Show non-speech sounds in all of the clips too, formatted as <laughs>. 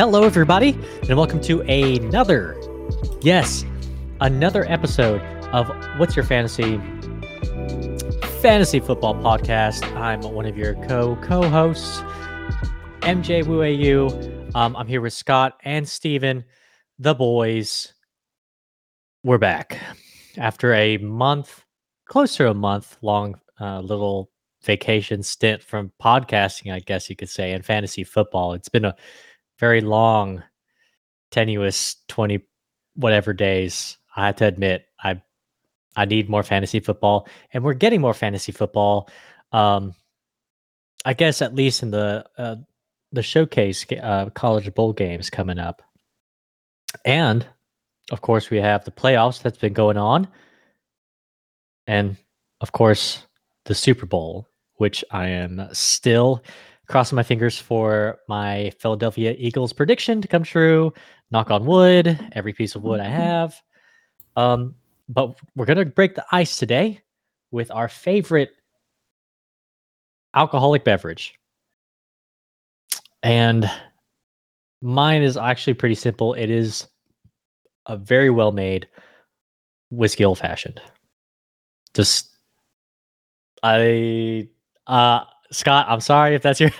Hello, everybody, and welcome to another, yes, another episode of What's Your Fantasy Fantasy Football Podcast. I'm one of your co co hosts, MJ Wu Um, I'm here with Scott and Steven, the boys. We're back after a month, close to a month long uh, little vacation stint from podcasting, I guess you could say, and fantasy football. It's been a very long, tenuous 20 whatever days. I have to admit, I I need more fantasy football, and we're getting more fantasy football. Um, I guess at least in the uh, the showcase uh, college bowl games coming up, and of course we have the playoffs that's been going on, and of course the Super Bowl, which I am still crossing my fingers for my Philadelphia Eagles prediction to come true. Knock on wood, every piece of wood I have. Um, but we're gonna break the ice today with our favorite alcoholic beverage. And mine is actually pretty simple. It is a very well made whiskey old fashioned. Just I uh Scott, I'm sorry if that's your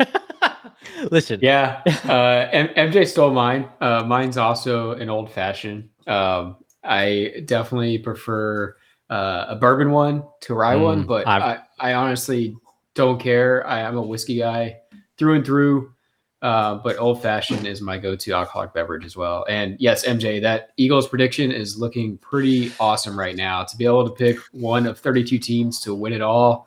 <laughs> listen. Yeah, uh, M- MJ stole mine. Uh, mine's also an old fashioned. Um, I definitely prefer uh, a bourbon one to rye mm, one, but I, I honestly don't care. I, am a whiskey guy through and through. Uh, but old fashioned is my go-to alcoholic beverage as well. And yes, MJ, that Eagles prediction is looking pretty awesome right now. To be able to pick one of 32 teams to win it all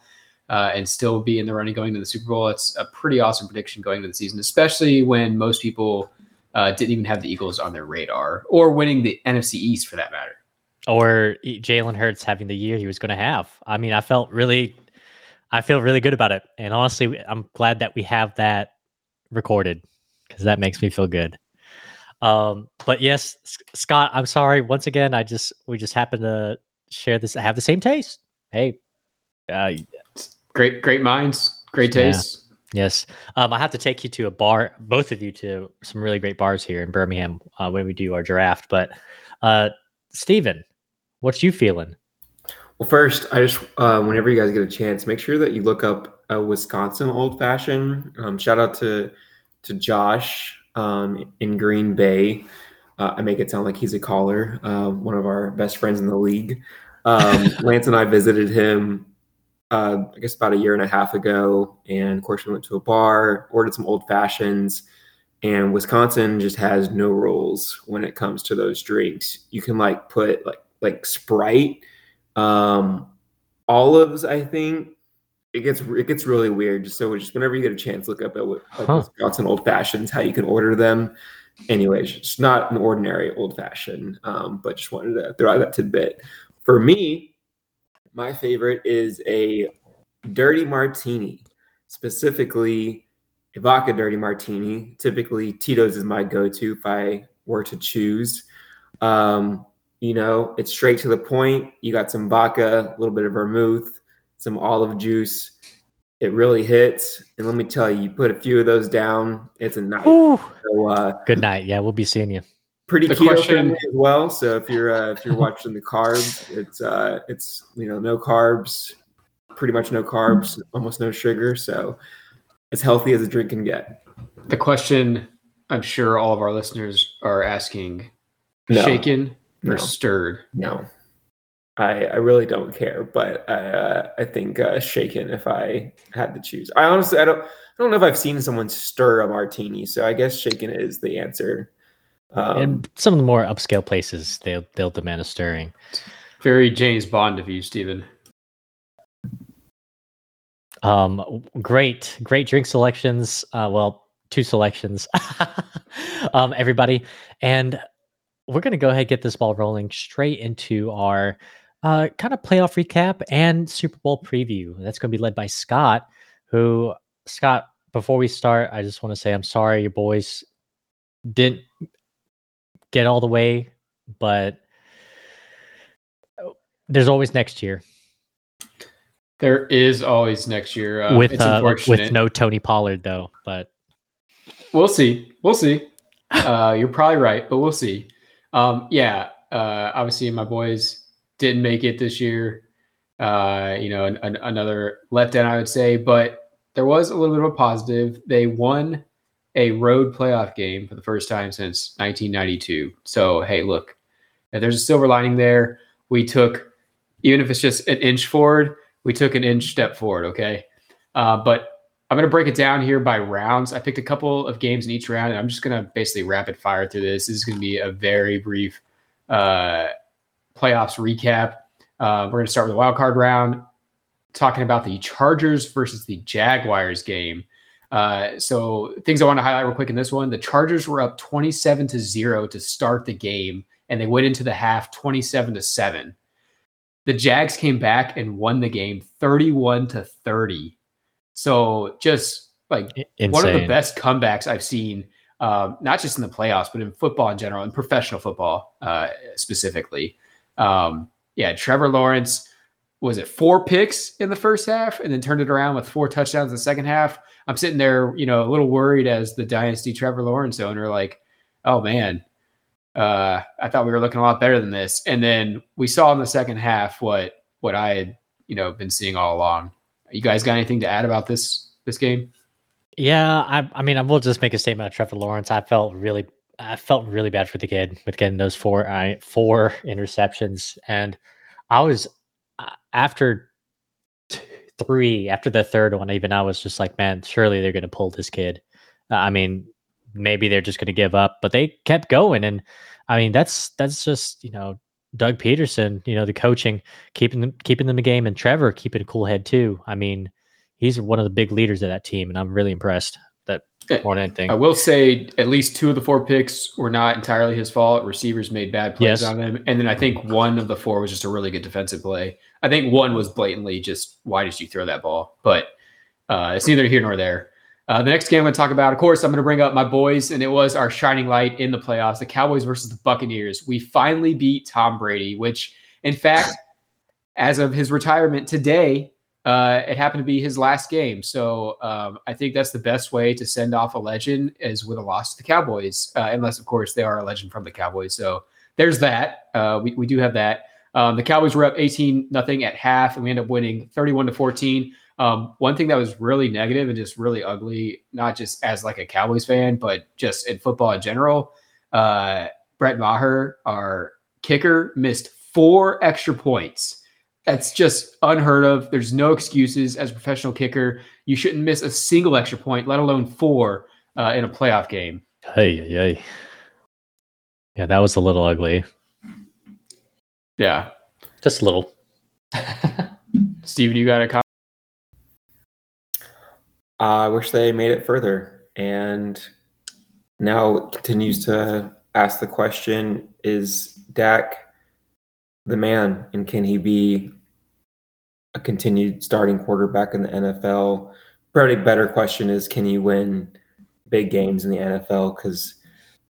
uh, and still be in the running going to the Super Bowl. It's a pretty awesome prediction going into the season, especially when most people uh, didn't even have the Eagles on their radar or winning the NFC East for that matter. Or Jalen Hurts having the year he was going to have. I mean, I felt really, I feel really good about it. And honestly, I'm glad that we have that recorded because that makes me feel good. Um, but yes, Scott, I'm sorry. Once again, I just, we just happen to share this, I have the same taste. Hey, uh, great, great minds, great taste. Yeah. Yes. Um, I have to take you to a bar, both of you to some really great bars here in Birmingham uh, when we do our draft. But uh, Steven, what's you feeling? Well, first, I just uh, whenever you guys get a chance, make sure that you look up a Wisconsin old fashioned. Um, shout out to to Josh um, in Green Bay. Uh, I make it sound like he's a caller, uh, one of our best friends in the league. Um, <laughs> Lance and I visited him uh, I guess about a year and a half ago. And of course, we went to a bar, ordered some old fashions. And Wisconsin just has no rules when it comes to those drinks. You can like put like like Sprite, um, olives. I think it gets it gets really weird. Just so just whenever you get a chance, look up at what like huh. Wisconsin old fashions, how you can order them. Anyways, it's not an ordinary old fashioned, um, but just wanted to throw out that tidbit. For me, my favorite is a dirty martini, specifically a vodka dirty martini. Typically, Tito's is my go-to if I were to choose. Um, you know, it's straight to the point. You got some vodka, a little bit of vermouth, some olive juice. It really hits. And let me tell you, you put a few of those down, it's a night. So, uh, Good night. Yeah, we'll be seeing you pretty the keto question, as well. So if you're uh, if you're watching the carbs, it's uh, it's you know no carbs, pretty much no carbs, almost no sugar. So as healthy as a drink can get. The question I'm sure all of our listeners are asking: no. shaken or stirred? No. I, I really don't care, but I uh, I think uh, shaken if I had to choose. I honestly I don't I don't know if I've seen someone stir a martini, so I guess shaken is the answer. Um, and some of the more upscale places, they'll they'll demand a stirring. Very James Bond of you, Stephen. Um, great, great drink selections. Uh, well, two selections, <laughs> um, everybody, and we're gonna go ahead and get this ball rolling straight into our uh, kind of playoff recap and Super Bowl preview. That's going to be led by Scott. Who Scott? Before we start, I just want to say I'm sorry your boys didn't get all the way, but there's always next year. There is always next year. Uh, with uh, with no Tony Pollard though, but we'll see. We'll see. <laughs> Uh, you're probably right, but we'll see. Um, yeah, uh, obviously my boys didn't make it this year. Uh, you know, an, an, another letdown, I would say, but there was a little bit of a positive. They won a road playoff game for the first time since 1992. So, hey, look, there's a silver lining there. We took, even if it's just an inch forward, we took an inch step forward. Okay. Uh, but I'm going to break it down here by rounds. I picked a couple of games in each round, and I'm just going to basically rapid fire through this. This is going to be a very brief uh, playoffs recap. Uh, we're going to start with the wild card round, talking about the Chargers versus the Jaguars game. Uh, so things I want to highlight real quick in this one: the Chargers were up 27 to zero to start the game, and they went into the half 27 to seven. The Jags came back and won the game 31 to 30. So just like Insane. one of the best comebacks I've seen, um, not just in the playoffs, but in football in general, in professional football uh, specifically. Um, yeah, Trevor Lawrence was it four picks in the first half and then turned it around with four touchdowns in the second half. I'm sitting there, you know, a little worried as the dynasty Trevor Lawrence owner, like, oh man, uh, I thought we were looking a lot better than this. And then we saw in the second half what what I had, you know, been seeing all along. You guys got anything to add about this this game? Yeah, I, I mean, I will just make a statement on Trevor Lawrence. I felt really, I felt really bad for the kid with getting those four, I, four interceptions, and I was uh, after three, after the third one, even I was just like, man, surely they're going to pull this kid. Uh, I mean, maybe they're just going to give up, but they kept going, and I mean, that's that's just you know Doug Pederson, you know, the coaching, keeping them keeping them the game, and Trevor keeping a cool head too. I mean, he's one of the big leaders of that team, and I'm really impressed. That than anything, I will say at least two of the four picks were not entirely his fault. Receivers made bad plays yes. on him, and then I think one of the four was just a really good defensive play. I think one was blatantly just why did you throw that ball? But uh, it's neither here nor there. Uh, the next game I'm going to talk about, of course, I'm going to bring up my boys, and it was our shining light in the playoffs the Cowboys versus the Buccaneers. We finally beat Tom Brady, which, in fact, as of his retirement today, uh, it happened to be his last game. So um, I think that's the best way to send off a legend is with a loss to the Cowboys, uh, unless, of course, they are a legend from the Cowboys. So there's that. Uh, we, we do have that. Um, the Cowboys were up 18 nothing at half, and we end up winning 31 to 14. Um, one thing that was really negative and just really ugly, not just as like a Cowboys fan, but just in football in general, uh, Brett Maher, our kicker, missed four extra points. That's just unheard of. There's no excuses as a professional kicker. You shouldn't miss a single extra point, let alone four uh, in a playoff game. Hey, hey, yeah, that was a little ugly. Yeah, just a little. <laughs> Steven, you got a comment? I wish they made it further. And now continues to ask the question is Dak the man? And can he be a continued starting quarterback in the NFL? Probably better question is can he win big games in the NFL? Because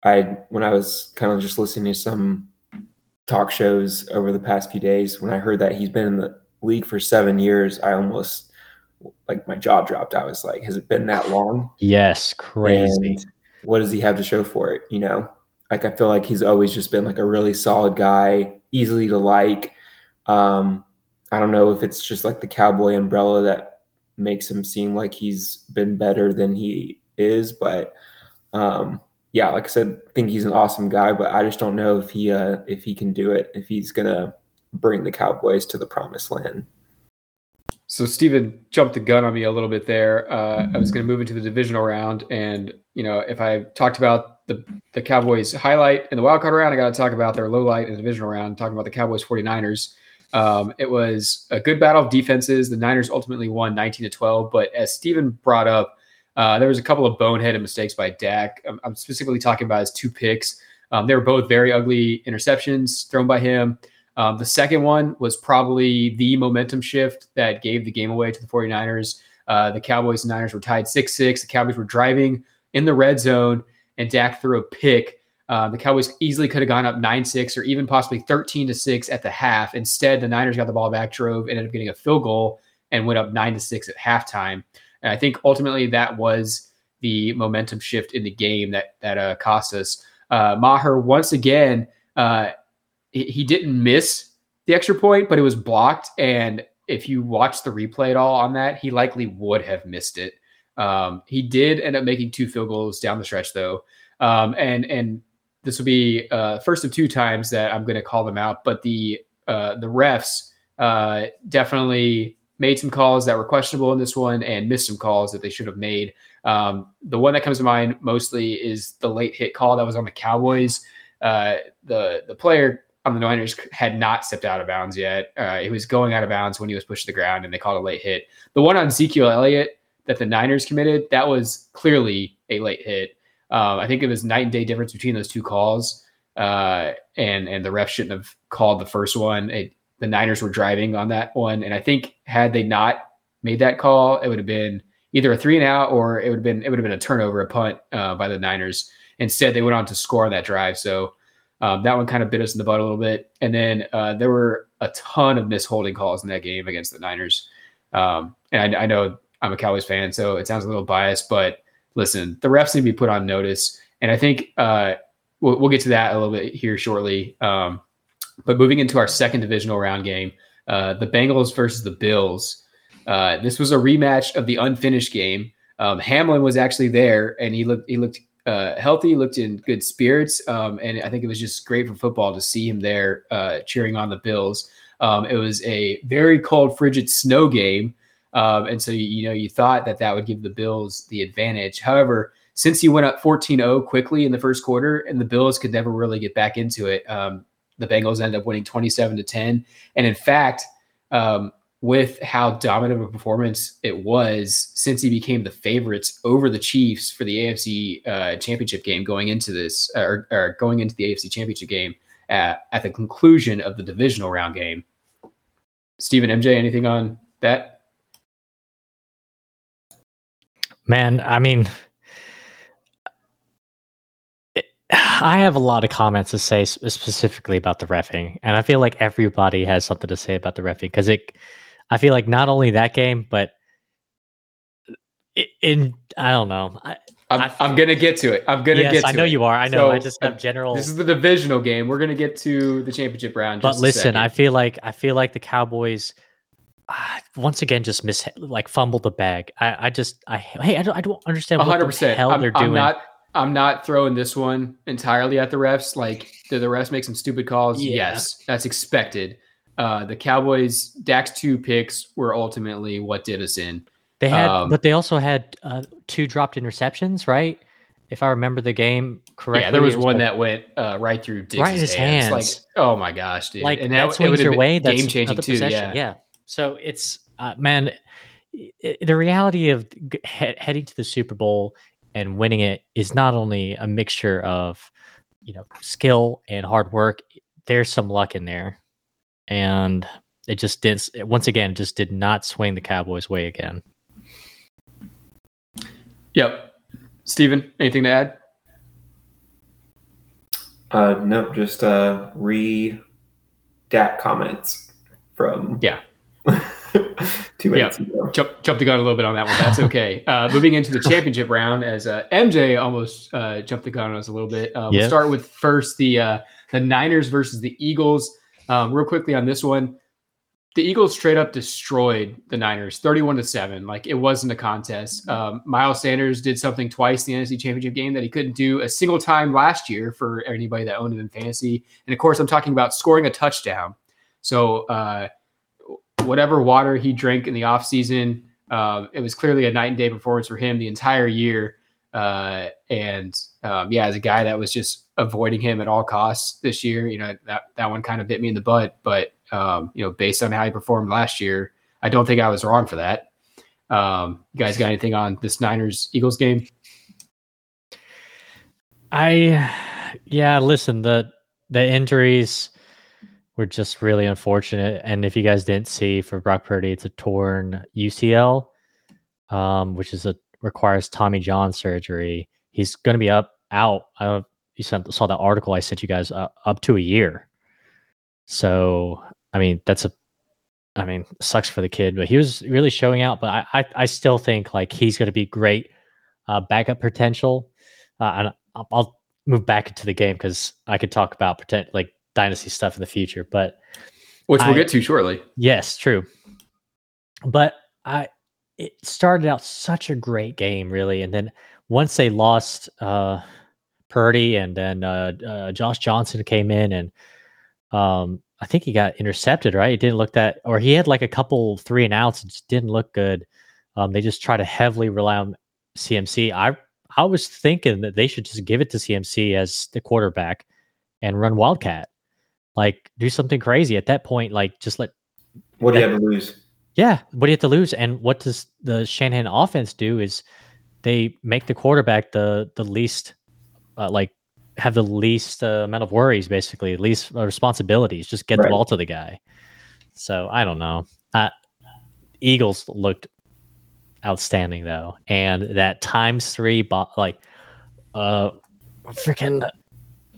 I, when I was kind of just listening to some talk shows over the past few days, when I heard that he's been in the league for seven years, I almost like my jaw dropped. I was like, has it been that long? Yes, crazy. And what does he have to show for it? You know, like I feel like he's always just been like a really solid guy, easily to like. Um, I don't know if it's just like the cowboy umbrella that makes him seem like he's been better than he is, but um, yeah, like I said, I think he's an awesome guy, but I just don't know if he uh, if he can do it, if he's gonna bring the Cowboys to the promised land. So Steven jumped the gun on me a little bit there. Uh, I was going to move into the divisional round, and you know, if I talked about the the Cowboys highlight in the wild card round, I got to talk about their low light in the divisional round. Talking about the Cowboys 49ers. Um, it was a good battle of defenses. The Niners ultimately won 19 to 12, but as Steven brought up, uh, there was a couple of boneheaded mistakes by Dak. I'm, I'm specifically talking about his two picks. Um, they were both very ugly interceptions thrown by him. Um, the second one was probably the momentum shift that gave the game away to the 49ers. Uh, the Cowboys and Niners were tied 6 6. The Cowboys were driving in the red zone, and Dak threw a pick. Uh, the Cowboys easily could have gone up 9 6 or even possibly 13 to 6 at the half. Instead, the Niners got the ball back, drove, ended up getting a field goal, and went up 9 to 6 at halftime. And I think ultimately that was the momentum shift in the game that that uh, cost us. Uh, Maher once again, uh, he, he didn't miss the extra point, but it was blocked. And if you watch the replay at all on that, he likely would have missed it. Um, he did end up making two field goals down the stretch, though, um, and and this will be uh, first of two times that I'm going to call them out. But the uh, the refs uh, definitely made some calls that were questionable in this one and missed some calls that they should have made. Um, the one that comes to mind mostly is the late hit call that was on the Cowboys. Uh, the the player on the Niners had not stepped out of bounds yet. Uh, he was going out of bounds when he was pushed to the ground, and they called a late hit. The one on Ezekiel Elliott that the Niners committed that was clearly a late hit. Um, I think it was night and day difference between those two calls, uh, and and the ref shouldn't have called the first one. It, the Niners were driving on that one, and I think had they not made that call, it would have been either a three and out or it would have been it would have been a turnover, a punt uh, by the Niners. Instead, they went on to score on that drive. So um, that one kind of bit us in the butt a little bit. And then uh, there were a ton of misholding calls in that game against the Niners. Um, and I, I, know I'm a Cowboys fan, so it sounds a little biased, but listen, the refs need to be put on notice. And I think uh, we'll, we'll, get to that a little bit here shortly. Um, but moving into our second divisional round game, uh, the Bengals versus the Bills. Uh, this was a rematch of the unfinished game. Um, Hamlin was actually there, and he looked he looked uh, healthy, looked in good spirits, um, and I think it was just great for football to see him there uh, cheering on the Bills. Um, it was a very cold, frigid snow game, um, and so you, you, know you thought that that would give the Bills the advantage. However, Cincy went up 14-0 quickly in the first quarter, and the Bills could never really get back into it, um, the Bengals ended up winning 27 to 10. And in fact, um, with how dominant of a performance it was Cincy became the favorites over the Chiefs for the AFC uh, Championship game going into this, or, or, going into the AFC Championship game at, at the conclusion of the divisional round game. Stephen, MJ, anything on that? Man, I mean, I have a lot of comments to say specifically about the refing, and I feel like everybody has something to say about the refing because it. I feel like not only that game, but in I don't know. I, I'm, I, am gonna get to it. I'm gonna yes, get. To I know it. you are. I know. So, I just have uh, general. This is the divisional game. We're gonna get to the championship round. but listen, I feel like I feel like the Cowboys uh, once again just miss like fumbled the bag. I, I just I hey I don't I don't understand 100%. what the hell I'm, they're doing. I'm not I'm not throwing this one entirely at the refs. Like, did the refs make some stupid calls? Yeah. Yes, that's expected. Uh, the Cowboys' Dak's two picks were ultimately what did us in. They had, um, but they also had uh, two dropped interceptions, right? If I remember the game correctly. Yeah, there was, was one like, that went uh, right through Diggs' right his hands. hands. Like, oh my gosh, dude! Like and that, that swings your way. That's game changing too. Yeah, yeah. So it's uh, man, it, the reality of he- heading to the Super Bowl and winning it is not only a mixture of you know skill and hard work there's some luck in there. And it just did once again just did not swing the cowboys way again. Yep. Stephen, anything to add? Uh no just uh re dat comments from yeah <laughs> two minutes yeah. ago. Jump, jumped the gun a little bit on that one. That's <laughs> okay. uh, moving into the championship round, as uh, MJ almost uh, jumped the gun on us a little bit. Uh, we'll start with first the uh, the Niners versus the Eagles. Um, real quickly on this one, the Eagles straight up destroyed the Niners, thirty-one to seven. Like it wasn't a contest. Um, Miles Sanders did something twice in the NFC Championship game that he couldn't do a single time last year for anybody that owned him in fantasy. And of course, I'm talking about scoring a touchdown. So uh, whatever water he drank in the off season, uh, it was clearly a night and day performance for him the entire year. Uh, and um, yeah, as a guy that was just avoiding him at all costs this year, you know that that one kind of bit me in the butt. But um, you know, based on how he performed last year, I don't think I was wrong for that. Um, you guys got anything on this Niners Eagles game? I yeah, listen the the injuries were just really unfortunate. And if you guys didn't see for Brock Purdy, it's a torn UCL, um, which is a requires Tommy John surgery. He's going to be up out. I don't you sent, saw that article I sent you guys uh, up to a year. So I mean that's a I mean sucks for the kid, but he was really showing out. But I I, I still think like he's going to be great uh, backup potential. Uh, and I'll, I'll move back into the game because I could talk about pretend like dynasty stuff in the future, but which we'll I, get to shortly. Yes, true. But I it started out such a great game, really, and then once they lost uh, Purdy and then uh, uh, Josh Johnson came in and um, I think he got intercepted, right? It didn't look that, or he had like a couple three and outs. It just didn't look good. Um, they just try to heavily rely on CMC. I I was thinking that they should just give it to CMC as the quarterback and run Wildcat, like do something crazy at that point. Like just let. What do you have to lose? Yeah, what do you have to lose? And what does the Shanahan offense do? Is they make the quarterback the the least, uh, like have the least uh, amount of worries, basically, least uh, responsibilities. Just get right. the ball to the guy. So I don't know. Uh, Eagles looked outstanding though, and that times three, bo- like, uh, freaking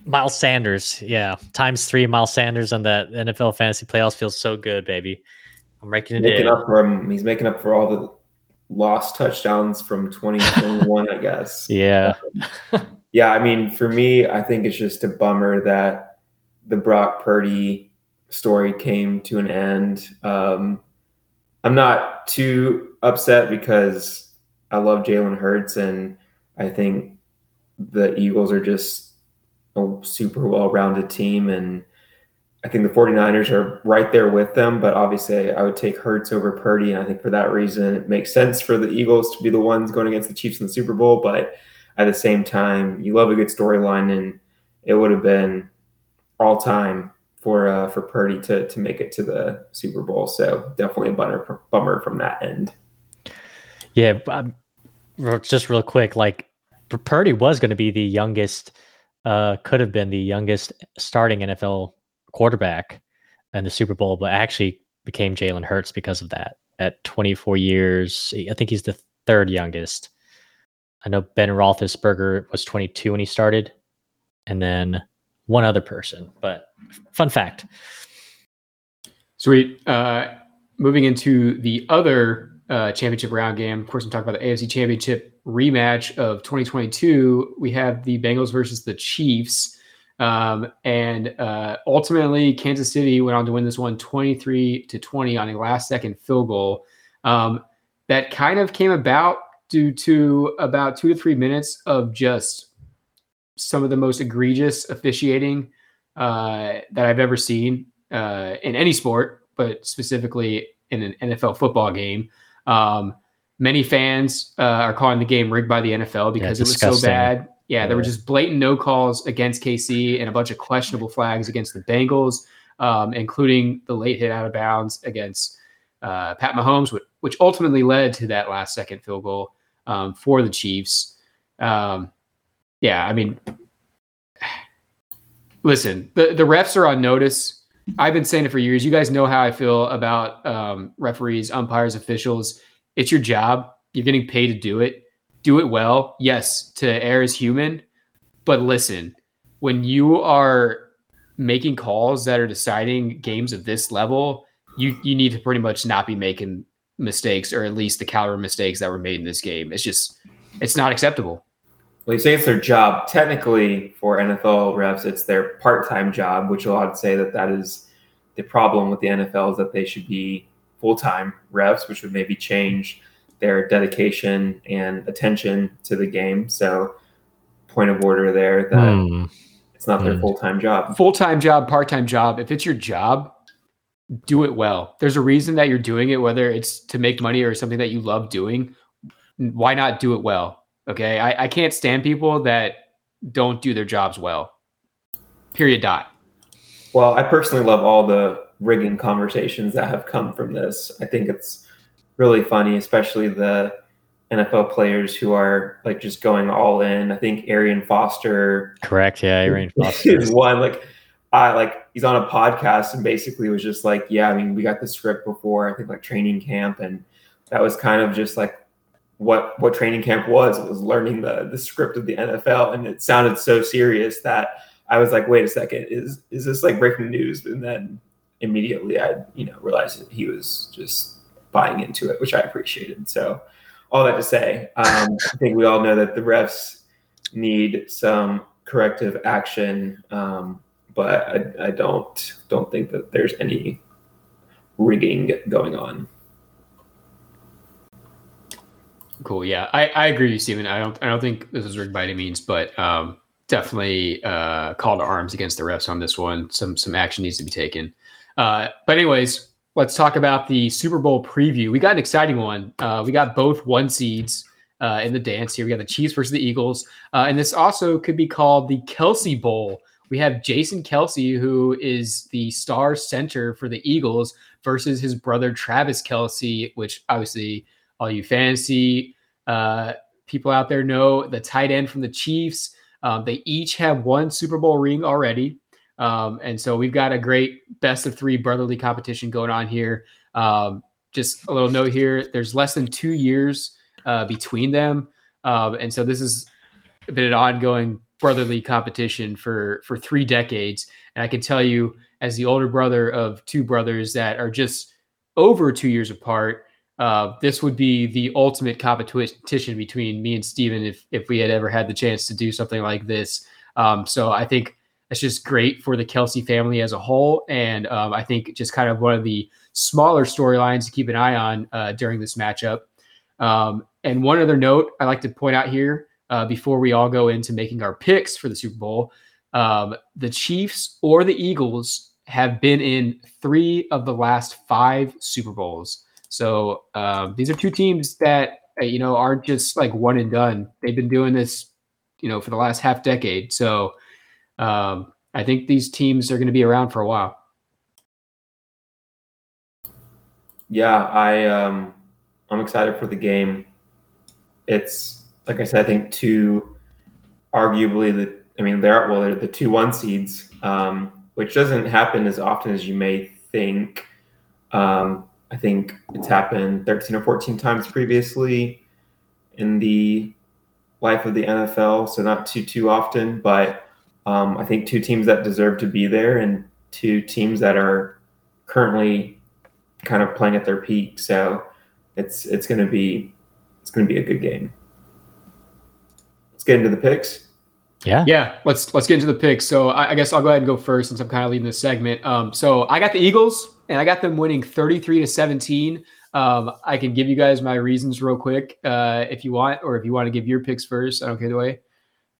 Miles Sanders, yeah, times three Miles Sanders on that NFL fantasy playoffs feels so good, baby. I'm making it making up for him. He's making up for all the lost touchdowns from 2021, I guess. <laughs> Yeah. <laughs> yeah, I mean, for me, I think it's just a bummer that the Brock Purdy story came to an end. Um, I'm not too upset because I love Jalen Hurts and I think the Eagles are just a super well-rounded team and I think the 49ers are right there with them, but obviously I would take Hurts over Purdy. And I think for that reason, it makes sense for the Eagles to be the ones going against the Chiefs in the Super Bowl. But at the same time, you love a good storyline, and it would have been all time for uh, for Purdy to to make it to the Super Bowl. So definitely a bummer bummer from that end. Yeah, um, just real quick, like Purdy was going to be the youngest, uh, could have been the youngest starting NFL quarterback in the Super Bowl, but actually became Jalen Hurts because of that. At 24 years, I think he's the third youngest. I know Ben Roethlisberger was 22 when he started, and then one other person. But fun fact. Sweet. Uh, moving into the other uh, championship round game. Of course, I'm talking about the AFC Championship rematch of 2022. We have the Bengals versus the Chiefs. Um, and uh, ultimately, Kansas City went on to win this one 23 to 20 on a last second field goal. Um, that kind of came about due to about two to three minutes of just some of the most egregious officiating uh, that I've ever seen uh, in any sport, but specifically in an NFL football game. Um, many fans uh, are calling the game rigged by the NFL because yeah, it was so bad. Yeah, there were just blatant no calls against KC and a bunch of questionable flags against the Bengals, um, including the late hit out of bounds against uh, Pat Mahomes, which ultimately led to that last second field goal um, for the Chiefs. Um, yeah, I mean, <sighs> listen, the, the refs are on notice. I've been saying it for years. You guys know how I feel about um, referees, umpires, officials. It's your job. You're getting paid to do it. Do it well. Yes, to err is human. But listen, when you are making calls that are deciding games of this level, you you need to pretty much not be making mistakes, or at least the caliber mistakes that were made in this game. It's just, it's not acceptable. Well, you say it's their job. Technically, for NFL refs, it's their part-time job, which a lot say that that is the problem with the NFL is that they should be full-time refs, which would maybe change their dedication and attention to the game. So, point of order there that mm. it's not their mm. full-time job. Full-time job, part-time job. If it's your job, do it well. There's a reason that you're doing it, whether it's to make money or something that you love doing. Why not do it well? Okay. I, I can't stand people that don't do their jobs well. Period. Dot. Well, I personally love all the rigging conversations that have come from this. I think it's really funny, especially the NFL players who are like just going all in. I think Arian Foster. Correct. Yeah. <laughs> Arian Foster is one. Like, I like he's on a podcast and basically was just like, yeah, I mean, we got the script before I think like training camp, and that was kind of just like what what training camp was. It was learning the the script of the NFL, and it sounded so serious that I was like, wait a second, is is this like breaking news? And then immediately I you know realized that he was just buying into it, which I appreciated. So all that to say, um, I think we all know that the refs need some corrective action, um, but I, I don't don't think that there's any rigging going on. Cool. Yeah, I, I agree with you, Stephen. I don't I don't think this was rigged by any means, but um, definitely uh, call to arms against the refs on this one. Some some action needs to be taken. Uh, but anyways, let's talk about the Super Bowl preview. We got an exciting one. Uh, we got both one seeds uh, in the dance here. We got the Chiefs versus the Eagles, uh, and this also could be called the Kelce Bowl. We have Jason Kelce, who is the star center for the Eagles, versus his brother Travis Kelce, which obviously all you fantasy uh, people out there know the tight end from the Chiefs. Um, they each have one Super Bowl ring already. Um, and so we've got a great best of three brotherly competition going on here. Um, just a little note here there's less than two years uh, between them. Um, and so this has been an ongoing brotherly competition for for three decades. And I can tell you, as the older brother of two brothers that are just over two years apart, uh, this would be the ultimate competition between me and Steven if if we had ever had the chance to do something like this. Um, so I think it's just great for the Kelce family as a whole, and um, I think just kind of one of the smaller storylines to keep an eye on uh, during this matchup. Um, and one other note I like to point out here uh, before we all go into making our picks for the Super Bowl: um, the Chiefs or the Eagles have been in three of the last five Super Bowls. So um, these are two teams that uh, you know aren't just like one and done. They've been doing this, you know, for the last half decade. So um, I think these teams are going to be around for a while. Yeah, I um, I'm excited for the game. It's like I said, I think two, arguably the I mean they're well they're the two one seeds, um, which doesn't happen as often as you may think. Um, I think it's happened 13 or 14 times previously in the life of the NFL, so not too too often, but um, I think two teams that deserve to be there and two teams that are currently kind of playing at their peak. So it's it's going to be it's going to be a good game. Let's get into the picks. Yeah, yeah. Let's let's get into the picks. So I, I guess I'll go ahead and go first since I'm kind of leading this segment. Um, so I got the Eagles and I got them winning 33 to 17. Um, I can give you guys my reasons real quick uh, if you want, or if you want to give your picks first. I don't care the way.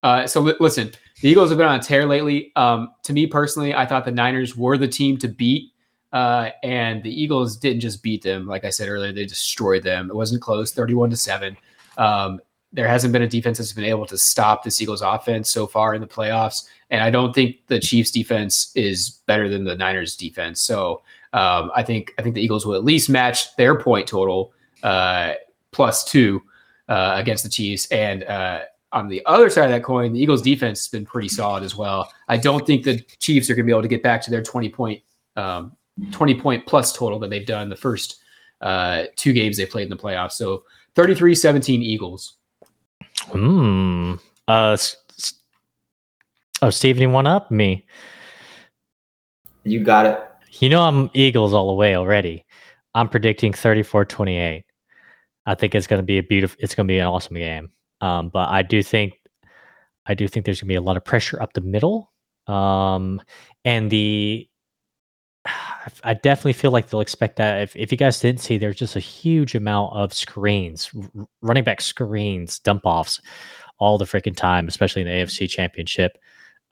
Uh, so li- listen, the Eagles have been on a tear lately. Um, to me personally, I thought the Niners were the team to beat, uh, and the Eagles didn't just beat them. Like I said earlier, they destroyed them. It wasn't close, thirty-one to seven. Um, there hasn't been a defense that's been able to stop the Eagles offense so far in the playoffs, and I don't think the Chiefs defense is better than the Niners defense. So um, I think I think the Eagles will at least match their point total uh, plus two uh, against the Chiefs, and uh, on the other side of that coin, the Eagles' defense has been pretty solid as well. I don't think the Chiefs are going to be able to get back to their twenty point um, twenty point plus total that they've done the first uh, two games they played in the playoffs. So 33-17 Eagles. Hmm. Uh. Oh, Steven, you one up me. You got it. You know I'm Eagles all the way already. I'm predicting 34-28. I think it's going to be a beautiful. It's going to be an awesome game. Um, but I do think, I do think there's going to be a lot of pressure up the middle. Um, and the, <sighs> I definitely feel like they'll expect that. If, if you guys didn't see, there's just a huge amount of screens, r- running back screens, dump offs, all the freaking time, especially in the AFC Championship.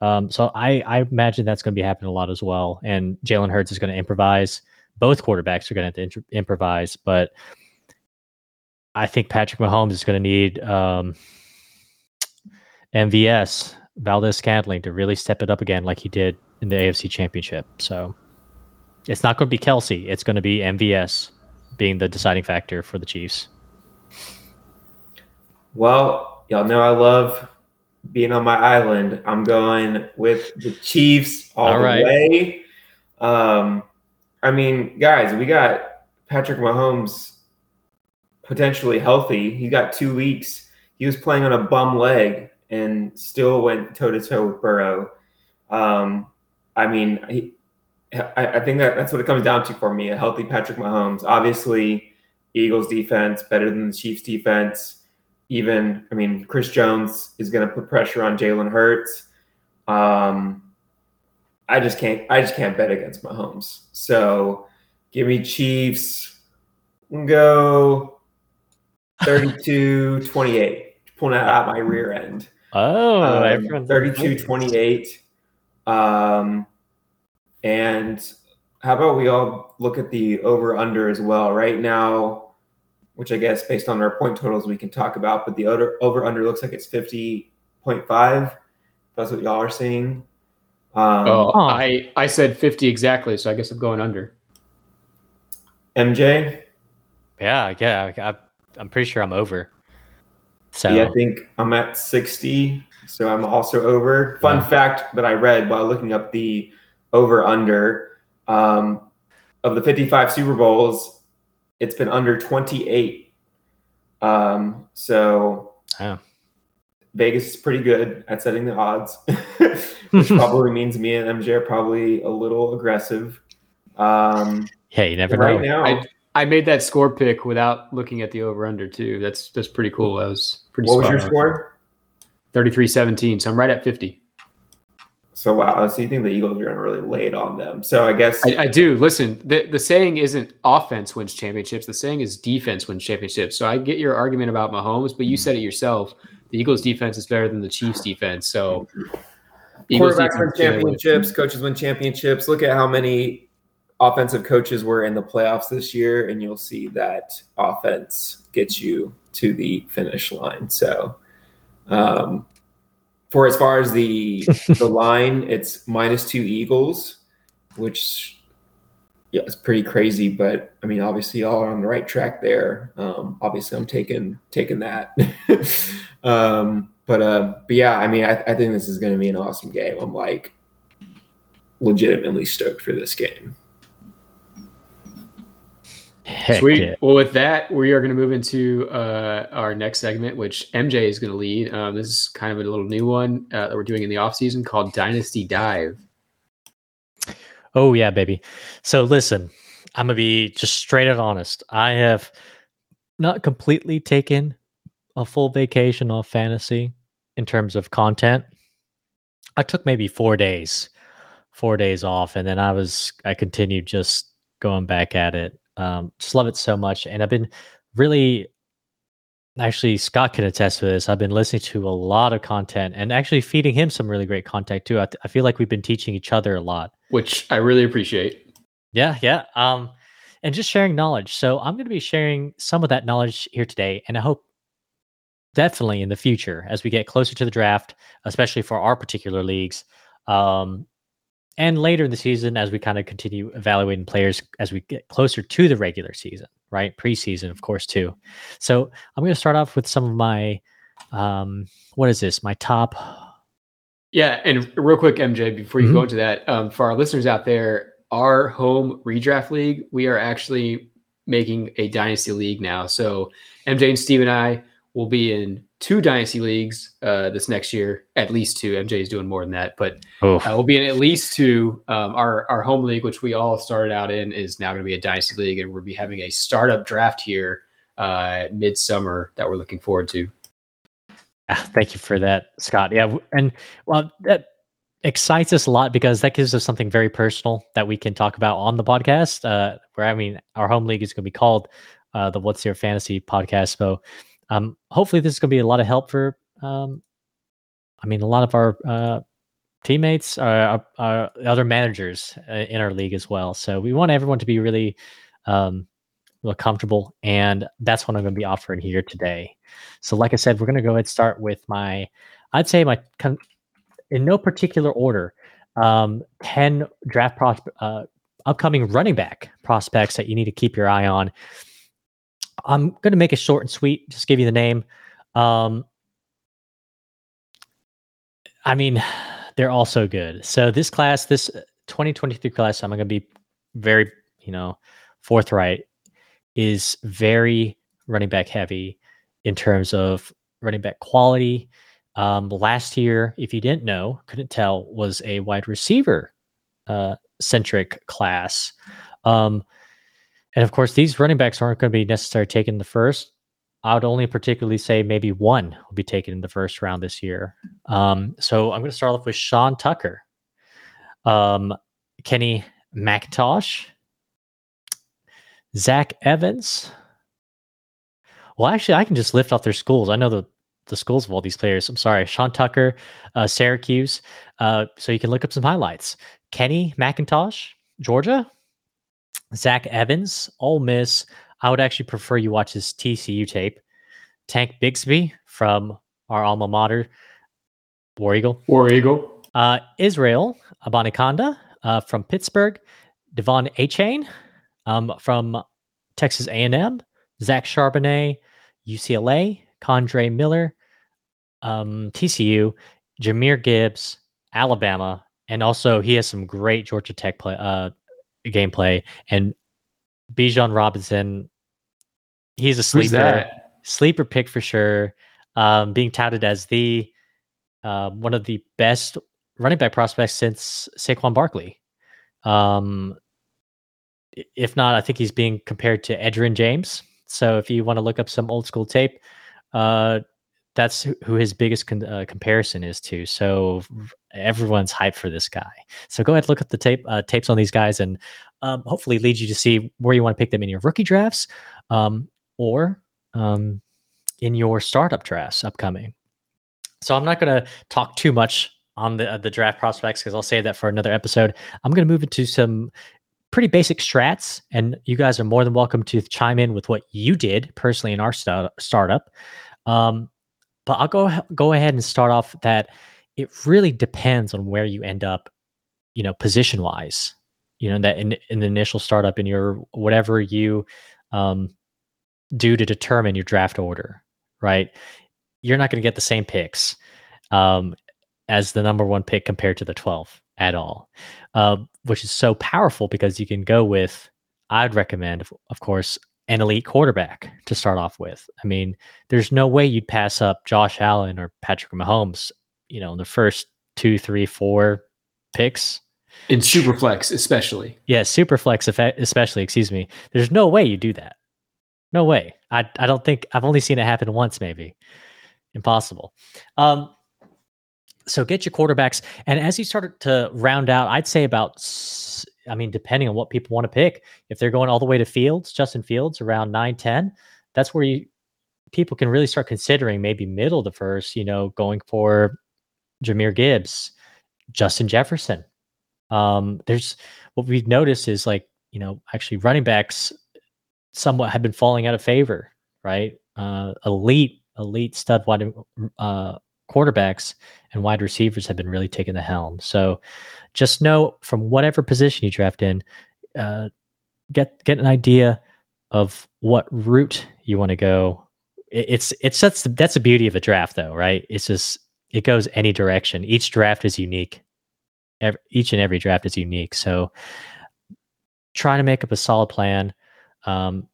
Um, so I, I imagine that's going to be happening a lot as well. And Jalen Hurts is going to improvise. Both quarterbacks are going to have to improvise, but I think Patrick Mahomes is going to need um, MVS Valdes-Scantling to really step it up again, like he did in the AFC Championship. So it's not going to be Kelce; it's going to be MVS being the deciding factor for the Chiefs. Well, y'all know I love being on my island, I'm going with the Chiefs all, all the right. way. Um, I mean, guys, we got Patrick Mahomes potentially healthy. He got two weeks. He was playing on a bum leg and still went toe to toe with Burrow. Um, I mean, he, I, I, think that that's what it comes down to for me. A healthy Patrick Mahomes. Obviously, Eagles defense, better than the Chiefs defense. Even, I mean, Chris Jones is going to put pressure on Jalen Hurts. Um, I just can't. I just can't bet against Mahomes. So, give me Chiefs. Go 32 28. Pulling out my rear end. Oh, um, 32 28. Um, and how about we all look at the over under as well? Right now, which I guess based on our point totals we can talk about, but the over, over under looks like it's 50.5. That's what y'all are seeing. Um, oh, I, I said 50 exactly, so I guess I'm going under. MJ? Yeah, yeah. I, I'm pretty sure I'm over. So yeah, I think I'm at 60, so I'm also over. Fun yeah. fact that I read while looking up the over under um, of the 55 Super Bowls, it's been under 28. Um, so yeah. Vegas is pretty good at setting the odds, <laughs> <laughs> which probably means me and MJ are probably a little aggressive. Um, yeah, you never right know. Now, I, I made that score pick without looking at the over under too. That's that's pretty cool. That was pretty. What was your score? 33-17. So I'm right at 50. So wow, so you think the Eagles are going to really lay it on them? So I guess I, I, do. Listen, the the saying isn't offense wins championships. The saying is defense wins championships. So I get your argument about Mahomes, but you mm-hmm. said it yourself. The Eagles' defense is better than the Chiefs' defense. So quarterbacks win championships, coaches win championships. Look at how many offensive coaches were in the playoffs this year, and you'll see that offense gets you to the finish line. So, um, for as far as the <laughs> the line, it's minus two Eagles, which yeah, it's pretty crazy. But I mean, obviously, y'all are on the right track there. Um, obviously, I'm taking taking that. <laughs> um, but uh, but yeah, I mean, I, I think this is going to be an awesome game. I'm like legitimately stoked for this game. Heck Sweet. Yeah. Well, with that, we are going to move into uh, our next segment, which MJ is going to lead. Um, this is kind of a little new one uh, that we're doing in the off season called Dynasty Dive. Oh yeah, baby. So listen, I'm gonna be just straight and honest. I have not completely taken a full vacation off fantasy in terms of content. I took maybe four days, four days off, and then I was I continued just going back at it um, just love it so much, and I've been really actually Scott can attest to this. I've been listening to a lot of content and actually feeding him some really great content too. I, I feel like we've been teaching each other a lot, which I really appreciate. Yeah, yeah. Um, and just sharing knowledge. So I'm going to be sharing some of that knowledge here today, and I hope definitely in the future as we get closer to the draft, especially for our particular leagues, um, and later in the season as we kind of continue evaluating players as we get closer to the regular season, right? Preseason, of course, too. So I'm going to start off with some of my, um, what is this? My top. Yeah, and real quick, MJ, before you mm-hmm. go into that, um, for our listeners out there, our home redraft league, we are actually making a dynasty league now. So MJ and Steve and I will be in two dynasty leagues uh, this next year, at least two. MJ is doing more than that, but uh, we'll be in at least two. Um, our our home league, which we all started out in, is now going to be a dynasty league, and we'll be having a startup draft here uh, midsummer that we're looking forward to. Ah, thank you for that, Scott. Yeah, and well, that excites us a lot because that gives us something very personal that we can talk about on the podcast. Uh, where I mean, our home league is going to be called uh, the What's Your Fantasy podcast. So um, hopefully, this is going to be a lot of help for. Um, I mean, a lot of our uh, teammates, our, our, other managers uh, in our league as well. So we want everyone to be really, um, really comfortable, and that's what I'm going to be offering here today. So, like I said, we're going to go ahead and start with my, I'd say my, in no particular order, um, ten draft pros, uh, upcoming running back prospects that you need to keep your eye on. I'm going to make it short and sweet. Just give you the name. Um, I mean, <sighs> they're all so good. So this class, this 2023 class, I'm going to be very, you know, forthright, is very running back heavy in terms of running back quality. Um, last year, if you didn't know, couldn't tell, was a wide receiver uh, centric class. Um, And of course, these running backs aren't going to be necessarily taken in the first. I would only particularly say maybe one will be taken in the first round this year. Um, so I'm going to start off with Sean Tucker, um, Kenny McIntosh, Zach Evans. Well, actually, I can just lift off their schools. I know the the schools of all these players. I'm sorry, Sean Tucker, uh, Syracuse. Uh, so you can look up some highlights. Kenny McIntosh, Georgia. Zach Evans, Ole Miss. I would actually prefer you watch his TCU tape. Tank Bigsby from our alma mater, War Eagle. War Eagle. Uh, Israel Abanikanda uh, from Pittsburgh. De'Von Achane um, from Texas A&M. Zach Charbonnet, UCLA. Kendre Miller, um, TCU. Jahmyr Gibbs, Alabama. And also, he has some great Georgia Tech play, uh, gameplay. And Bijan Robinson, he's a sleeper, sleeper pick for sure. Um, being touted as the uh, one of the best running back prospects since Saquon Barkley. Um, if not, I think he's being compared to Edgerrin James. So if you want to look up some old school tape, uh, that's who his biggest con- uh, comparison is to. So everyone's hyped for this guy. So go ahead, look at the tape uh, tapes on these guys, and um, hopefully lead you to see where you want to pick them in your rookie drafts, um, or um, in your startup drafts upcoming. So I'm not going to talk too much on the uh, the draft prospects because I'll save that for another episode. I'm going to move into some pretty basic strats, and you guys are more than welcome to chime in with what you did personally in our st- startup. Um, but I'll go go ahead and start off that it really depends on where you end up, you know, position wise. You know that in, in the initial startup in your whatever you um, do to determine your draft order, right? You're not going to get the same picks um, as the number one pick compared to the 12th at all, uh, which is so powerful because you can go with. I'd recommend, of course, an elite quarterback to start off with. I mean, there's no way you'd pass up Josh Allen or Patrick Mahomes, you know, in the first two, three, four picks. In Superflex, especially. Yeah, Superflex, especially, excuse me. There's no way you do that. No way. I, I don't think, I've only seen it happen once, maybe. Impossible. Um, so get your quarterbacks. And as you start to round out, I'd say about I mean, depending on what people want to pick, if they're going all the way to Fields, Justin Fields around 9 10, that's where you people can really start considering maybe middle the first, you know, going for Jahmyr Gibbs, Justin Jefferson. Um, there's what we've noticed is like, you know, actually running backs somewhat have been falling out of favor, right? Uh, elite, elite stud wide uh, quarterbacks and wide receivers have been really taking the helm. So just know from whatever position you draft in, uh, get get an idea of what route you want to go. It, it's it's that's the, that's the beauty of a draft, though, right? It's just it goes any direction. Each draft is unique. Every, each and every draft is unique. So try to make up a solid plan, um,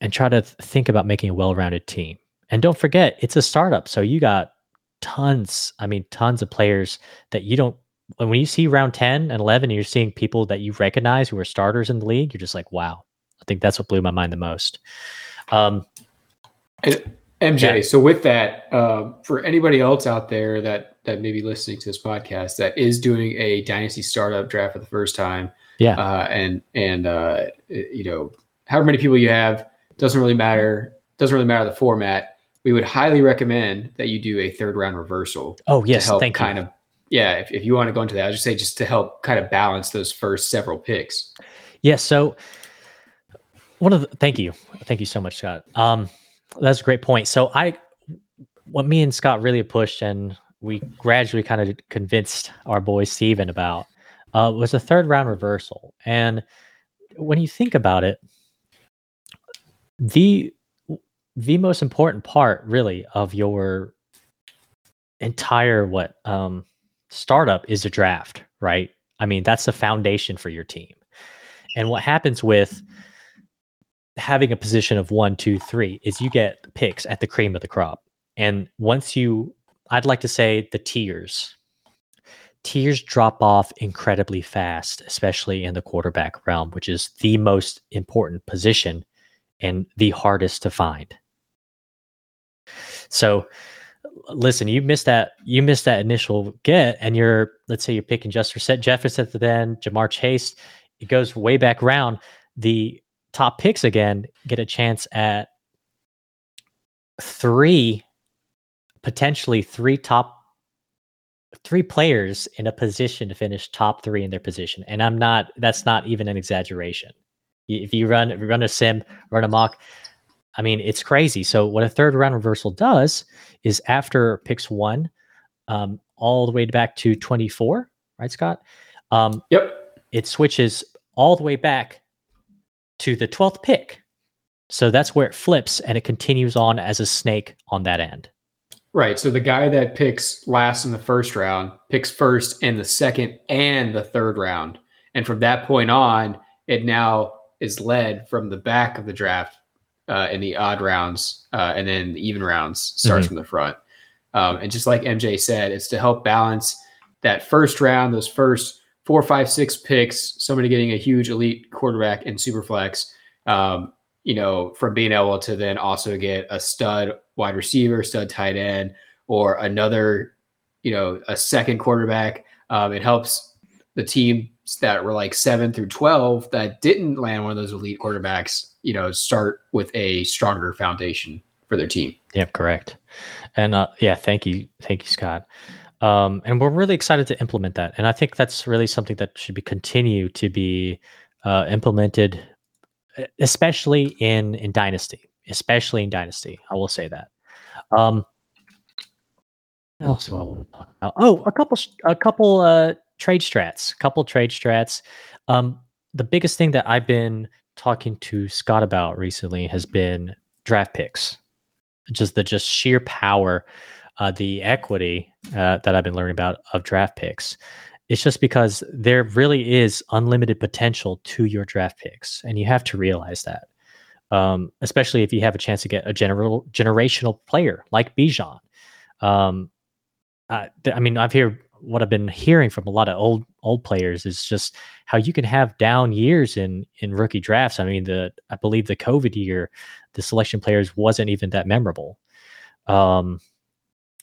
and try to think about making a well-rounded team. And don't forget, it's a startup, so you got tons. I mean, tons of players that you don't when you see round 10 and 11 and you're seeing people that you recognize who are starters in the league, you're just like, wow. I think that's what blew my mind the most. Um, MJ, yeah. so with that, uh, for anybody else out there that that may be listening to this podcast that is doing a dynasty startup draft for the first time, yeah, uh, and and uh, you know, however many people you have doesn't really matter. Doesn't really matter the format. We would highly recommend that you do a third round reversal. Oh yes, thank kind you. of yeah, if, if you want to go into that, I would just say just to help kind of balance those first several picks. Yeah. So one of the thank you, thank you so much, Scott. Um, that's a great point. So I, what me and Scott really pushed, and we gradually kind of convinced our boy Steven about, uh, was a third round reversal. And when you think about it, the the most important part really of your entire what um startup is a draft, right? I mean, that's the foundation for your team. And what happens with having a position of one, two, three is you get picks at the cream of the crop. And once you, I'd like to say the tiers. tiers drop off incredibly fast, especially in the quarterback realm, which is the most important position and the hardest to find. So listen, you missed that you missed that initial get, and you're let's say you're picking Justin Jefferson at the end, Ja'Marr Chase. It goes way back round. The top picks again get a chance at three, potentially three top three players in a position to finish top three in their position. And I'm not that's not even an exaggeration. If you run if you run a sim, run a mock, I mean it's crazy. So what a third round reversal does is after picks one, um, all the way back to 24, right, Scott? Um, yep. It switches all the way back to the 12th pick. So that's where it flips and it continues on as a snake on that end. Right. So the guy that picks last in the first round picks first in the second and the third round. And from that point on, it now is led from the back of the draft uh, in the odd rounds, uh, and then the even rounds starts mm-hmm. from the front. Um, and just like MJ said, it's to help balance that first round, those first four, five, six picks, somebody getting a huge elite quarterback in Superflex, um, you know, from being able to then also get a stud wide receiver, stud tight end, or another, you know, a second quarterback. Um, it helps the teams that were like seven through 12 that didn't land one of those elite quarterbacks, you know, start with a stronger foundation for their team. Yep, correct. And uh, yeah, thank you. Thank you, Scott. Um, and we're really excited to implement that. And I think that's really something that should be continue to be uh, implemented, especially in in Dynasty, especially in Dynasty. I will say that. Um, else do I want to talk about? Oh, a couple, a couple uh, trade strats, couple trade strats. Um, the biggest thing that I've been talking to Scott about recently has been draft picks, just the just sheer power uh, the equity uh, that I've been learning about of draft picks. It's just because there really is unlimited potential to your draft picks, and you have to realize that. Um, especially if you have a chance to get a general generational player like Bijan. Um, uh, I mean, I've heard what I've been hearing from a lot of old old players is just how you can have down years in in rookie drafts. I mean, the I believe the COVID year, the selection players wasn't even that memorable. Um,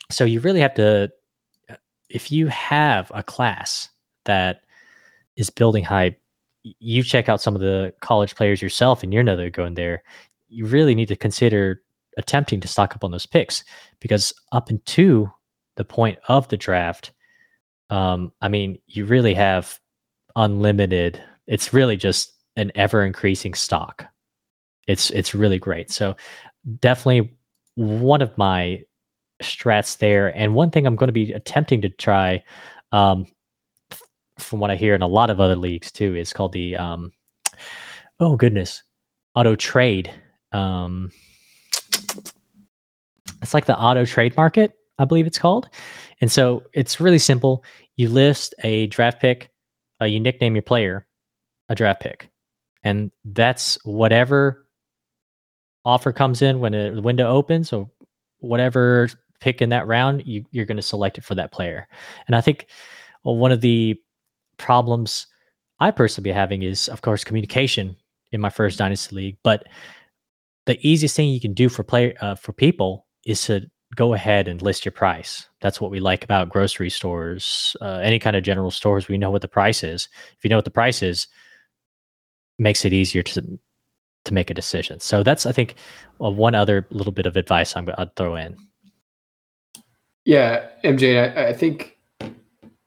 so you really have to if you have a class that is building hype you check out some of the college players yourself and you're another going there you really need to consider attempting to stock up on those picks because up into the point of the draft um, i mean you really have unlimited it's really just an ever increasing stock. It's it's really great. So definitely one of my strats there. And one thing I'm going to be attempting to try, um, from what I hear in a lot of other leagues too, is called the um, oh goodness, auto trade. Um, it's like the auto trade market, I believe it's called. And so it's really simple. You list a draft pick, uh, you nickname your player a draft pick, and that's whatever offer comes in when a, the window opens or whatever pick in that round, you, you're going to select it for that player. And I think well, one of the problems I personally be having is, of course, communication in my first dynasty league. But the easiest thing you can do for player uh, for people is to go ahead and list your price. That's what we like about grocery stores, uh, any kind of general stores. We know what the price is. If you know what the price is, makes it easier to to make a decision. So that's I think uh, one other little bit of advice I'm to throw in. Yeah, MJ, I, I, think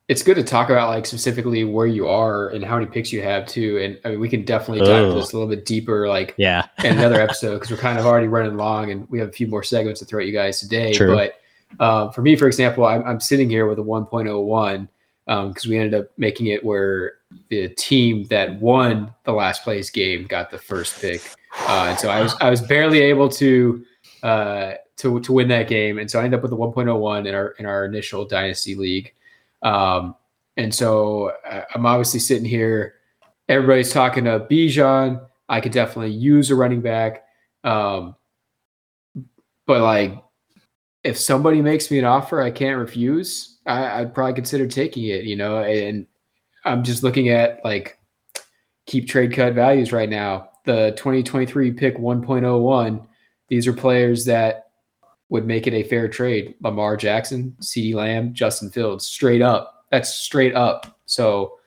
it's good to talk about like specifically where you are and how many picks you have too. And I mean, we can definitely dive into this a little bit deeper, like yeah, in another <laughs> episode because we're kind of already running long and we have a few more segments to throw at you guys today. True. But um, for me, for example, I'm, I'm sitting here with a 1.01 because um, we ended up making it where the team that won the last place game got the first pick, uh, and so I was I was barely able to. Uh, to to win that game, and so I ended up with a 1.01 in our in our initial dynasty league. Um, and so uh, I'm obviously sitting here. Everybody's talking to Bijan. I could definitely use a running back, um, but like if somebody makes me an offer I can't refuse, I, would probably consider taking it. You know, and I'm just looking at like keep trade cut values right now. The 2023 pick 1.01. These are players that would make it a fair trade. Lamar Jackson, CeeDee Lamb, Justin Fields, straight up. That's straight up. So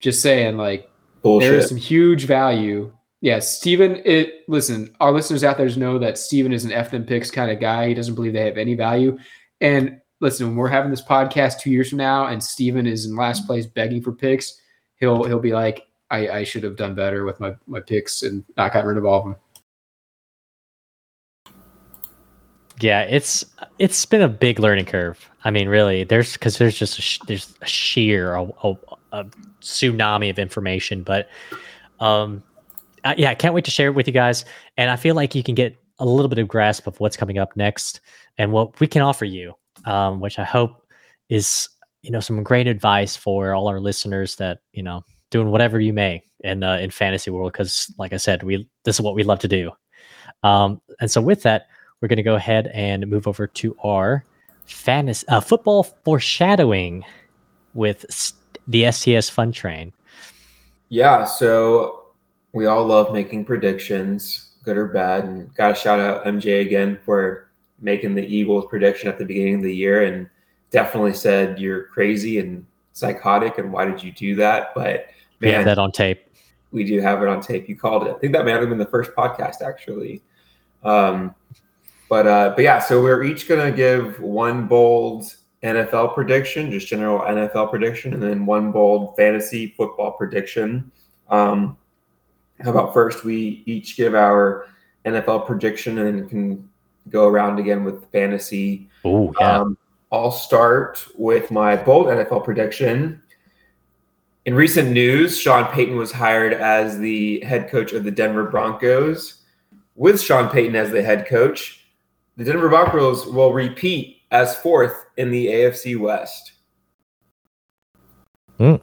just saying, like, Bullshit. there is some huge value. Yeah, Steven, it listen, our listeners out there know that Steven is an F them picks kind of guy. He doesn't believe they have any value. And listen, when we're having this podcast two years from now and Steven is in last place begging for picks, he'll he'll be like, I, I should have done better with my, my picks and not gotten rid of all of them. Yeah, it's it's been a big learning curve. I mean, really, there's because there's just a sh- there's a sheer a, a, a, tsunami of information. But um, uh, yeah, I can't wait to share it with you guys. And I feel like you can get a little bit of grasp of what's coming up next and what we can offer you, um, which I hope is you know some great advice for all our listeners that you know doing whatever you may in uh, in fantasy world because like I said, we this is what we love to do. Um, and so with that, we're going to go ahead and move over to our fantasy uh, football foreshadowing with the STS Fun Train. Yeah, so we all love making predictions, good or bad, and got to shout out MJ again for making the Eagles prediction at the beginning of the year, and definitely said you're crazy and psychotic, and why did you do that? But man, we have that on tape. We do have it on tape. You called it. I think that may have been the first podcast, actually. Um, but uh, but yeah, so we're each gonna give one bold NFL prediction, just general NFL prediction, and then one bold fantasy football prediction. Um, how about first we each give our NFL prediction and then can go around again with fantasy. Oh yeah. Um, I'll start with my bold NFL prediction. In recent news, Sean Payton was hired as the head coach of the Denver Broncos. With Sean Payton as the head coach, the Denver Broncos will repeat as fourth in the AFC West. Mm.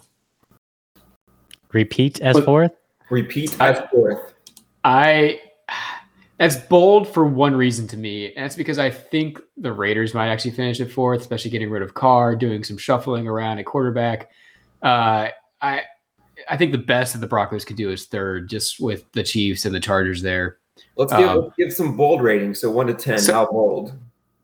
Repeat as fourth? Repeat as fourth. I that's bold for one reason to me, and that's because I think the Raiders might actually finish at fourth, especially getting rid of Carr, doing some shuffling around at quarterback. Uh, I I think the best that the Broncos could do is third, just with the Chiefs and the Chargers there. Let's give, um, let's give some bold ratings. So one to ten, so, how bold?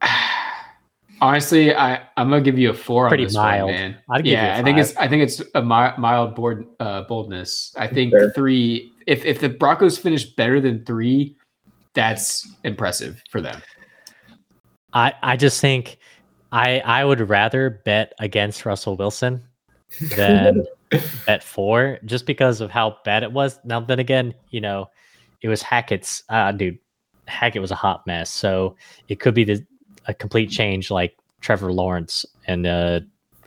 <sighs> Honestly, I I'm gonna give you a four Pretty on this mild. one, man. yeah, I think it's I think it's a mi- mild board, uh, boldness. I think Fair. three. If if the Broncos finish better than three, that's impressive for them. I I just think I I would rather bet against Russell Wilson <laughs> than bet four, just because of how bad it was. Now then again, you know, it was Hackett's. Uh, dude, Hackett was a hot mess, so it could be the, a complete change, like Trevor Lawrence and uh,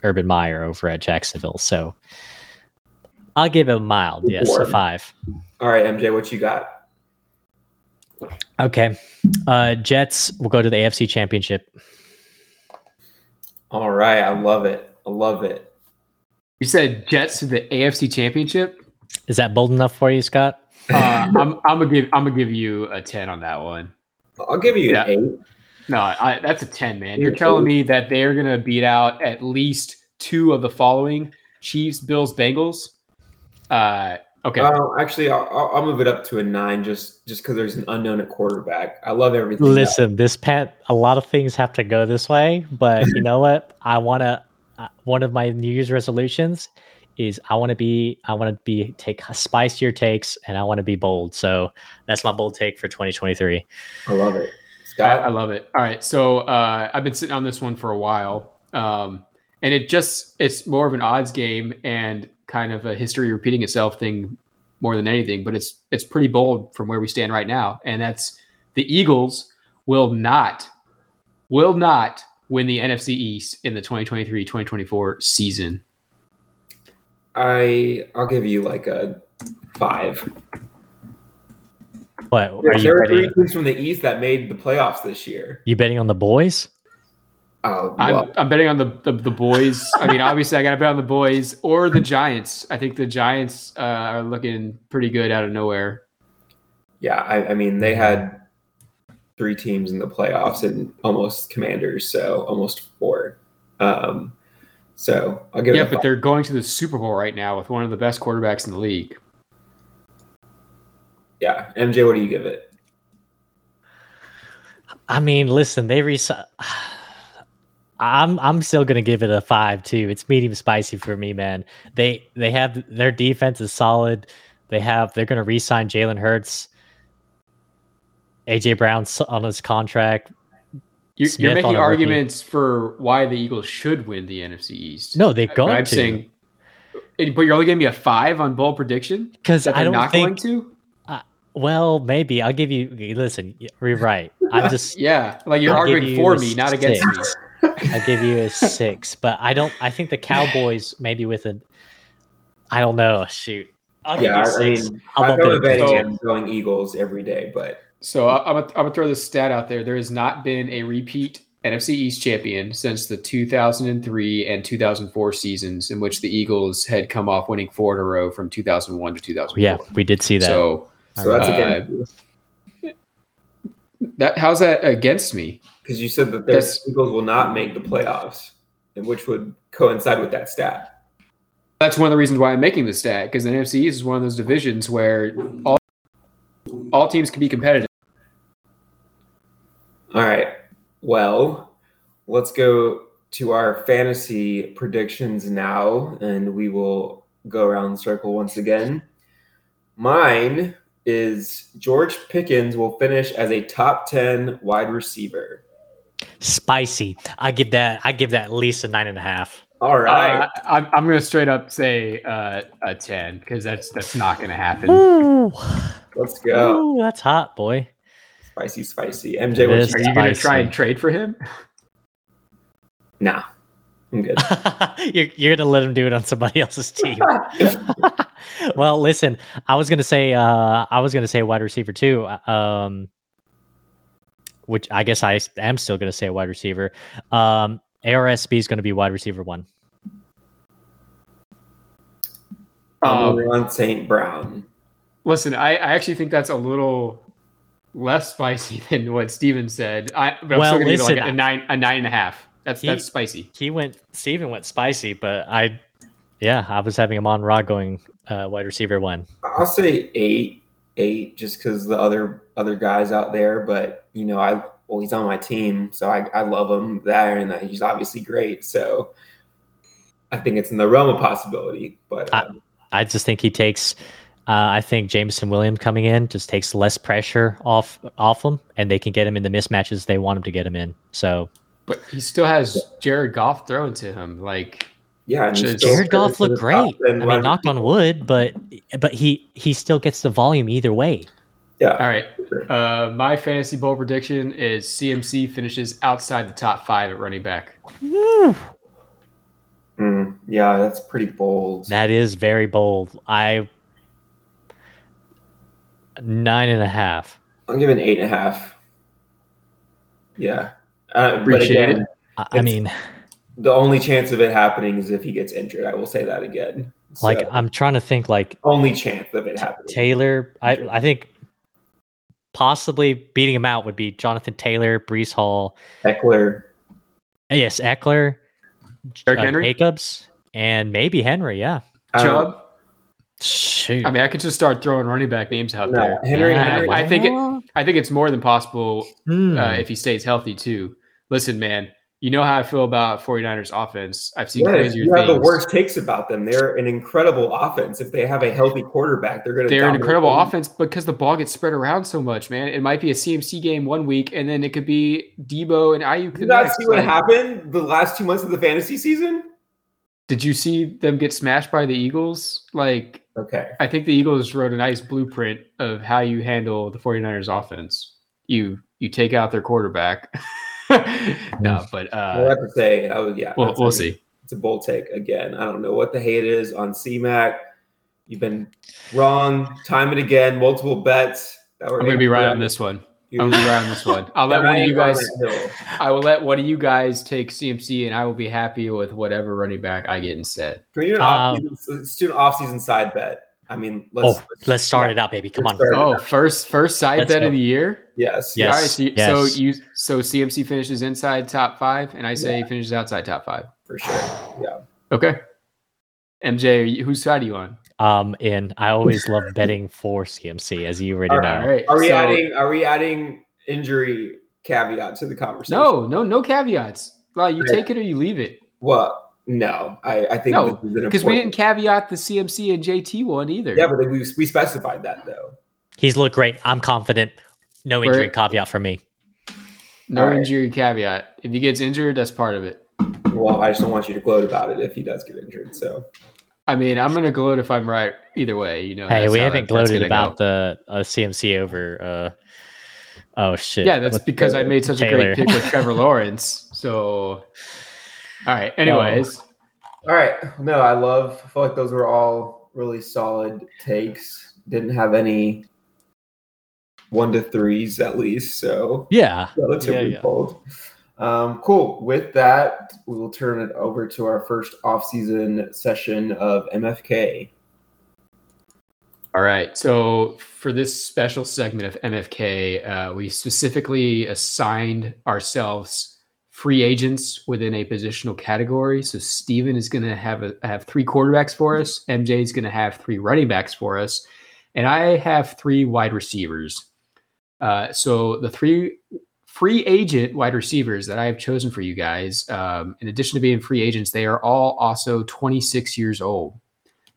Urban Meyer over at Jacksonville. So I'll give it a mild, yes, a five. All right, MJ, what you got? Okay. Uh, Jets will go to the AFC Championship. All right. I love it. I love it. You said Jets to the AFC Championship. Is that bold enough for you, Scott? Uh, <laughs> I'm, I'm gonna give I'm gonna give you a ten on that one. I'll give you yeah. an eight. No, I, that's a ten, man. You're telling me that they're gonna beat out at least two of the following: Chiefs, Bills, Bengals. Uh, Okay. Uh, actually, I'll, I'll, move it up to a nine just just because there's an unknown at quarterback. I love everything. Listen, this pet, a lot of things have to go this way, but you know what? I want to. Uh, one of my New Year's resolutions is I want to be I want to be take spicier takes and I want to be bold. So that's my bold take for 2023. I love it. Scott, I, love it. All right, so uh, I've been sitting on this one for a while, um, and it just it's more of an odds game and kind of a history repeating itself thing more than anything, but it's it's pretty bold from where we stand right now, and that's the Eagles will not will not win the NFC East in the 2023-2024 season. I I'll give you like a five. What are you? there are three teams from the East that made the playoffs this year. You betting on the boys? Oh, I'm, I'm, betting on the, the, the boys. I mean, obviously, I got to bet on the boys or the Giants. I think the Giants uh, are looking pretty good out of nowhere. Yeah, I, I, mean, they had three teams in the playoffs and almost Commanders, so almost four. Um, so I'll give. Yeah, but they're going to the Super Bowl right now with one of the best quarterbacks in the league. Yeah, MJ, what do you give it? I mean, listen, they re. I'm I'm still gonna give it a five too. It's medium spicy for me, man. They they have their defense is solid. They have they're gonna re-sign Jalen Hurts. AJ Brown on his contract. You're, you're making arguments rookie. for why the Eagles should win the NFC East. No, they're going I'm to. saying, but you're only giving me a five on bold prediction because I don't not think, going to. Uh, well, maybe I'll give you. Listen, you're right. I'm <laughs> just yeah, like you're I'll arguing for me, not against me. I give you a six, but I don't. I think the Cowboys maybe with a. I don't know. Shoot. I'll yeah, I mean, I'm betting going Eagles every day, but so I'm gonna, I'm throw this stat out there. There has not been a repeat NFC East champion since the 2003 and 2004 seasons, in which the Eagles had come off winning four in a row from 2001 to 2004. Yeah, we did see that. So, so that's again. Uh, that how's that against me? Because you said that the Eagles will not make the playoffs, and which would coincide with that stat. That's one of the reasons why I'm making the stat because the NFC East is one of those divisions where all all teams can be competitive. All right. Well, let's go to our fantasy predictions now, and we will go around the circle once again. Mine is George Pickens will finish as a top 10 wide receiver. Spicy. I give that I give that at least a nine and a half. All right. Uh, I'm, I'm going to straight up say uh, a 10 because that's that's not going to happen. Ooh. Let's go. Ooh, that's hot, boy. Spicy, spicy. MJ, are you going to try and trade for him? <laughs> Nah, I'm good. <laughs> you're you're going to let him do it on somebody else's team. <laughs> well, listen, I was going to say uh, I was going to say wide receiver too. Uh, um, which I guess I am still going to say a wide receiver. Um, ARSB is going to be wide receiver one. Um, on St. Brown. Listen, I, I actually think that's a little less spicy <laughs> than what Steven said. I, but well, I'm still listen, like a nine, a nine and a half. That's he, that's spicy. He went. Steven went spicy, but I, yeah, I was having him on Rod going uh, wide receiver one. I'll say eight, eight, just because the other other guys out there. But you know, I well, he's on my team, so I, I love him there, and he's obviously great. So I think it's in the realm of possibility. But um, I, I just think he takes uh, I think Jameson Williams coming in just takes less pressure off off them, and they can get him in the mismatches they want him to get him in. So, but he still has Jared Goff thrown to him. Like, yeah, Jared Goff looked great. I mean, knock on wood, but but he he still gets the volume either way. Yeah. All right. Uh, my fantasy bowl prediction is CMC finishes outside the top five at running back. Mm, yeah, that's pretty bold. That is very bold. I Nine and a half. I'm giving eight and a half. Yeah. Uh, Appreciate again, it. I mean, the only chance of it happening is if he gets injured. I will say that again. So, like I'm trying to think, like only chance of it happening. Taylor, I I think possibly beating him out would be Jonathan Taylor, Breece Hall, Ekeler. Yes, Ekeler, uh, Henry, Jacobs, and maybe Henry. Yeah, Chubb. Shoot. I mean, I could just start throwing running back names out no, there. Henry, yeah, Henry, I think it. I think it's more than possible mm. uh, if he stays healthy too. Listen, man, you know how I feel about 49ers offense. I've seen crazier you have the worst takes about them. They're an incredible offense. If they have a healthy quarterback, they're going to. They're an incredible them. offense because the ball gets spread around so much, man. It might be a CMC game one week, and then it could be Deebo and Aiyuk. Did you not see what happened the last two months of the fantasy season? Did you see them get smashed by the Eagles? Like Okay. I think the Eagles wrote a nice blueprint of how you handle the 49ers offense. You you take out their quarterback. <laughs> no, but uh I have to say I was yeah. We'll, we'll see. It's a bold take again. I don't know what the hate is on CMAC. You've been wrong time and again, multiple bets. That were I'm gonna be right on this one. I'm gonna be right on this one. <laughs> I'll let one of you guys. I will let one of you guys take CMC, and I will be happy with whatever running back I get instead. Can we do an um, off-season, let's do an off-season side bet? I mean, let's, oh, let's, let's start yeah, it out, baby. Come on. Oh, first first side let's bet go. of the year. Yes. Yes. All right. So, yes. so you so CMC finishes inside top five, and I say yeah. finishes outside top five for sure. Yeah. Okay. MJ, whose side are you on? Um, and I always love <laughs> betting for CMC, as you already all know. All right. Are we so, adding? Are we adding injury caveat to the conversation? No, no, no caveats. Well, you take it or you leave it. What? No, I, I think no because we didn't caveat the CMC and JT one either. Yeah, but we we specified that though. He's looked great. I'm confident. No injury caveat for me. No right. injury caveat. If he gets injured, that's part of it. Well, I just don't want you to gloat about it if he does get injured. So, I mean, I'm gonna gloat if I'm right either way. You know. Hey, we haven't that, gloated about go. the uh, CMC over. uh Oh shit! Yeah, that's because I made such Taylor. a great pick with Trevor <laughs> Lawrence. So all right. Anyways. All right. No, I love. I feel like those were all really solid takes. Didn't have any one to threes at least. So yeah, relatively yeah, yeah. cold. Um, cool. With that, we will turn it over to our first off-season session of MFK. All right. So for this special segment of MFK, uh, we specifically assigned ourselves free agents within a positional category. So Steven is going to have a, have three quarterbacks for us. MJ is going to have three running backs for us, and I have three wide receivers. Uh, so the three free agent wide receivers that I have chosen for you guys, um, in addition to being free agents, they are all also 26 years old.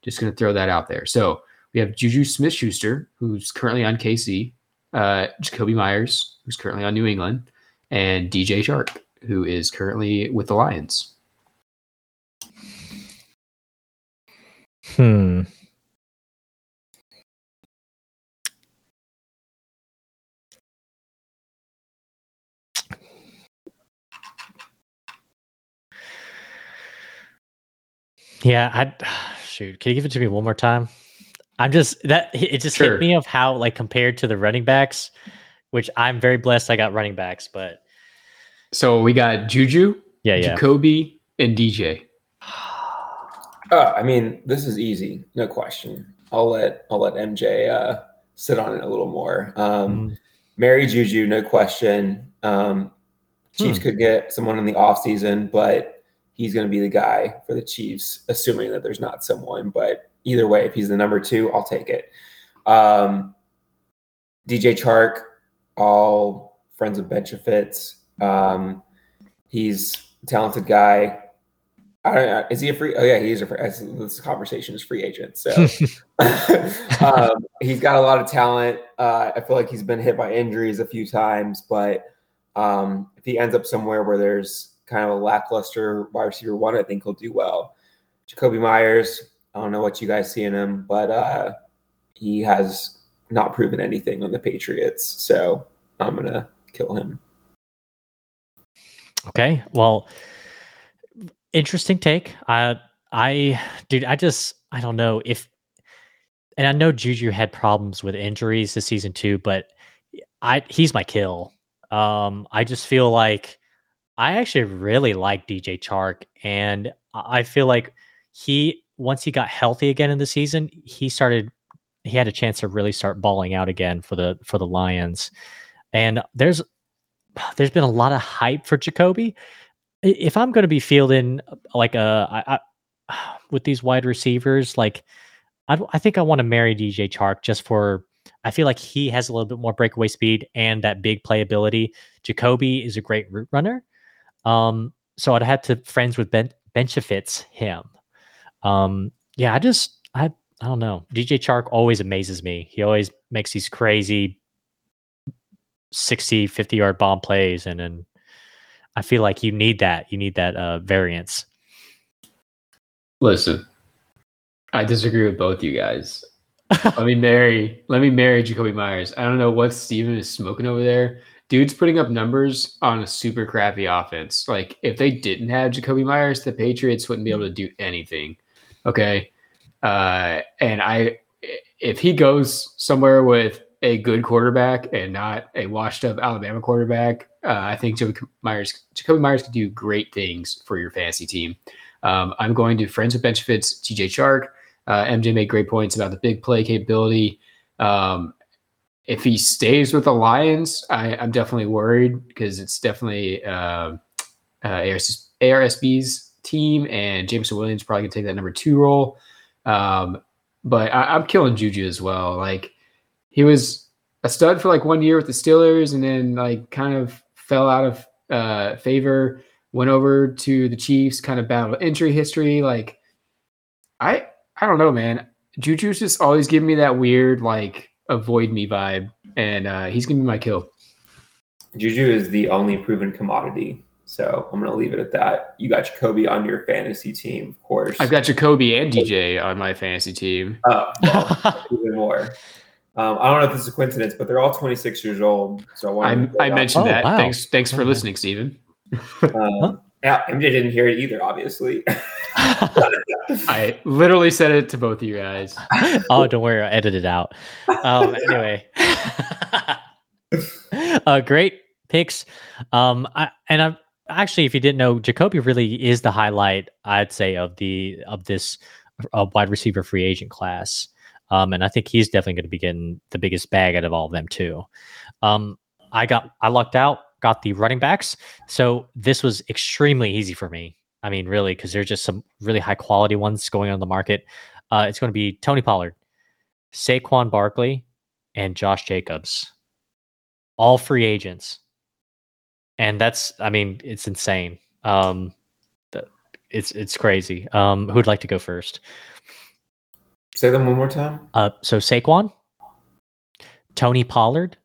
Just going to throw that out there. So we have Juju Smith Schuster, who's currently on KC, uh, Jakobi Meyers, who's currently on New England, and DJ Chark who is currently with the Lions. Hmm. Yeah, I shoot. Can you give it to me one more time? I'm just that it just sure. hit me of how like compared to the running backs, which I'm very blessed I got running backs, but so we got Juju, yeah, yeah. Jakobi, and DJ. Uh, I mean, this is easy, no question. I'll let I'll let MJ uh, sit on it a little more. Um, mm. Marry Juju, no question. Um, Chiefs hmm. could get someone in the offseason, but he's going to be the guy for the Chiefs, assuming that there's not someone. But either way, if he's the number two, I'll take it. Um, DJ Chark, all friends of Benchafits. Um, he's a talented guy. I don't know. Is he a free? Oh yeah, he's a free. This conversation is free agent. So <laughs> <laughs> um, he's got a lot of talent. Uh, I feel like he's been hit by injuries a few times, but um, if he ends up somewhere where there's kind of a lackluster wide receiver one, I think he'll do well. Jakobi Meyers, I don't know what you guys see in him, but uh, he has not proven anything on the Patriots, so I'm gonna kill him. Okay. Well, interesting take. I, I, dude, I just, I don't know if, and I know Juju had problems with injuries this season too, but I, he's my kill. Um, I just feel like I actually really like DJ Chark, and I feel like he, once he got healthy again in the season, he started, he had a chance to really start balling out again for the for the Lions. And there's <sighs> there's been a lot of hype for Jakobi. If I'm going to be fielding uh, like a I, I, <sighs> with these wide receivers, like I, I think I want to marry DJ Chark just for I feel like he has a little bit more breakaway speed and that big playability. Jakobi is a great route runner. Um, so I'd have to friends with Ben Benchafits him. Um, yeah, I just I I don't know. DJ Chark always amazes me. He always makes these crazy 60, 50 yard bomb plays. And then I feel like you need that. You need that uh, variance. Listen, I disagree with both you guys. <laughs> let me marry, let me marry Jakobi Meyers. I don't know what Steven is smoking over there. Dude's putting up numbers on a super crappy offense. Like if they didn't have Jakobi Meyers, the Patriots wouldn't be able to do anything. Okay. Uh, and I, if he goes somewhere with a good quarterback and not a washed up Alabama quarterback, uh, I think Jakobi Meyers, Jakobi Meyers could do great things for your fantasy team. Um, I'm going to friends with Benchfits, DJ Chark. Uh, MJ made great points about the big play capability. Um, if he stays with the Lions, I, am definitely worried because it's definitely uh, uh, ARS, ARSB's team, and Jameson Williams probably can take that number two role. Um, but I, I'm killing Juju as well. Like he was a stud for like one year with the Steelers, and then like kind of fell out of uh, favor. Went over to the Chiefs, kind of battled injury history. Like I, I don't know, man. Juju's just always giving me that weird like avoid me vibe, and uh, he's gonna be my kill. Juju is the only proven commodity, so I'm gonna leave it at that. You got Jakobi on your fantasy team, of course. I've got Jakobi and DJ on my fantasy team. Oh, well, <laughs> even more. Um, I don't know if this is a coincidence, but they're all 26 years old. So I, I mentioned oh, that. Wow. Thanks, thanks for listening, Stephen. Um, yeah, MJ didn't hear it either, obviously. <laughs> I literally said it to both of you guys. <laughs> oh, don't worry, I'll edit it out. Um, anyway, <laughs> uh, great picks. Um, I, and I'm actually, if you didn't know, Jakobi really is the highlight, I'd say, of the of this uh, wide receiver free agent class. Um, and I think he's definitely going to be getting the biggest bag out of all of them too. Um, I got I lucked out, got the running backs, so this was extremely easy for me. I mean, really, because there's just some really high quality ones going on the market. Uh, it's going to be Tony Pollard, Saquon Barkley, and Josh Jacobs, all free agents. And that's, I mean, it's insane. Um, it's it's crazy. Um, who'd like to go first? Say them one more time. Uh, so Saquon, Tony Pollard,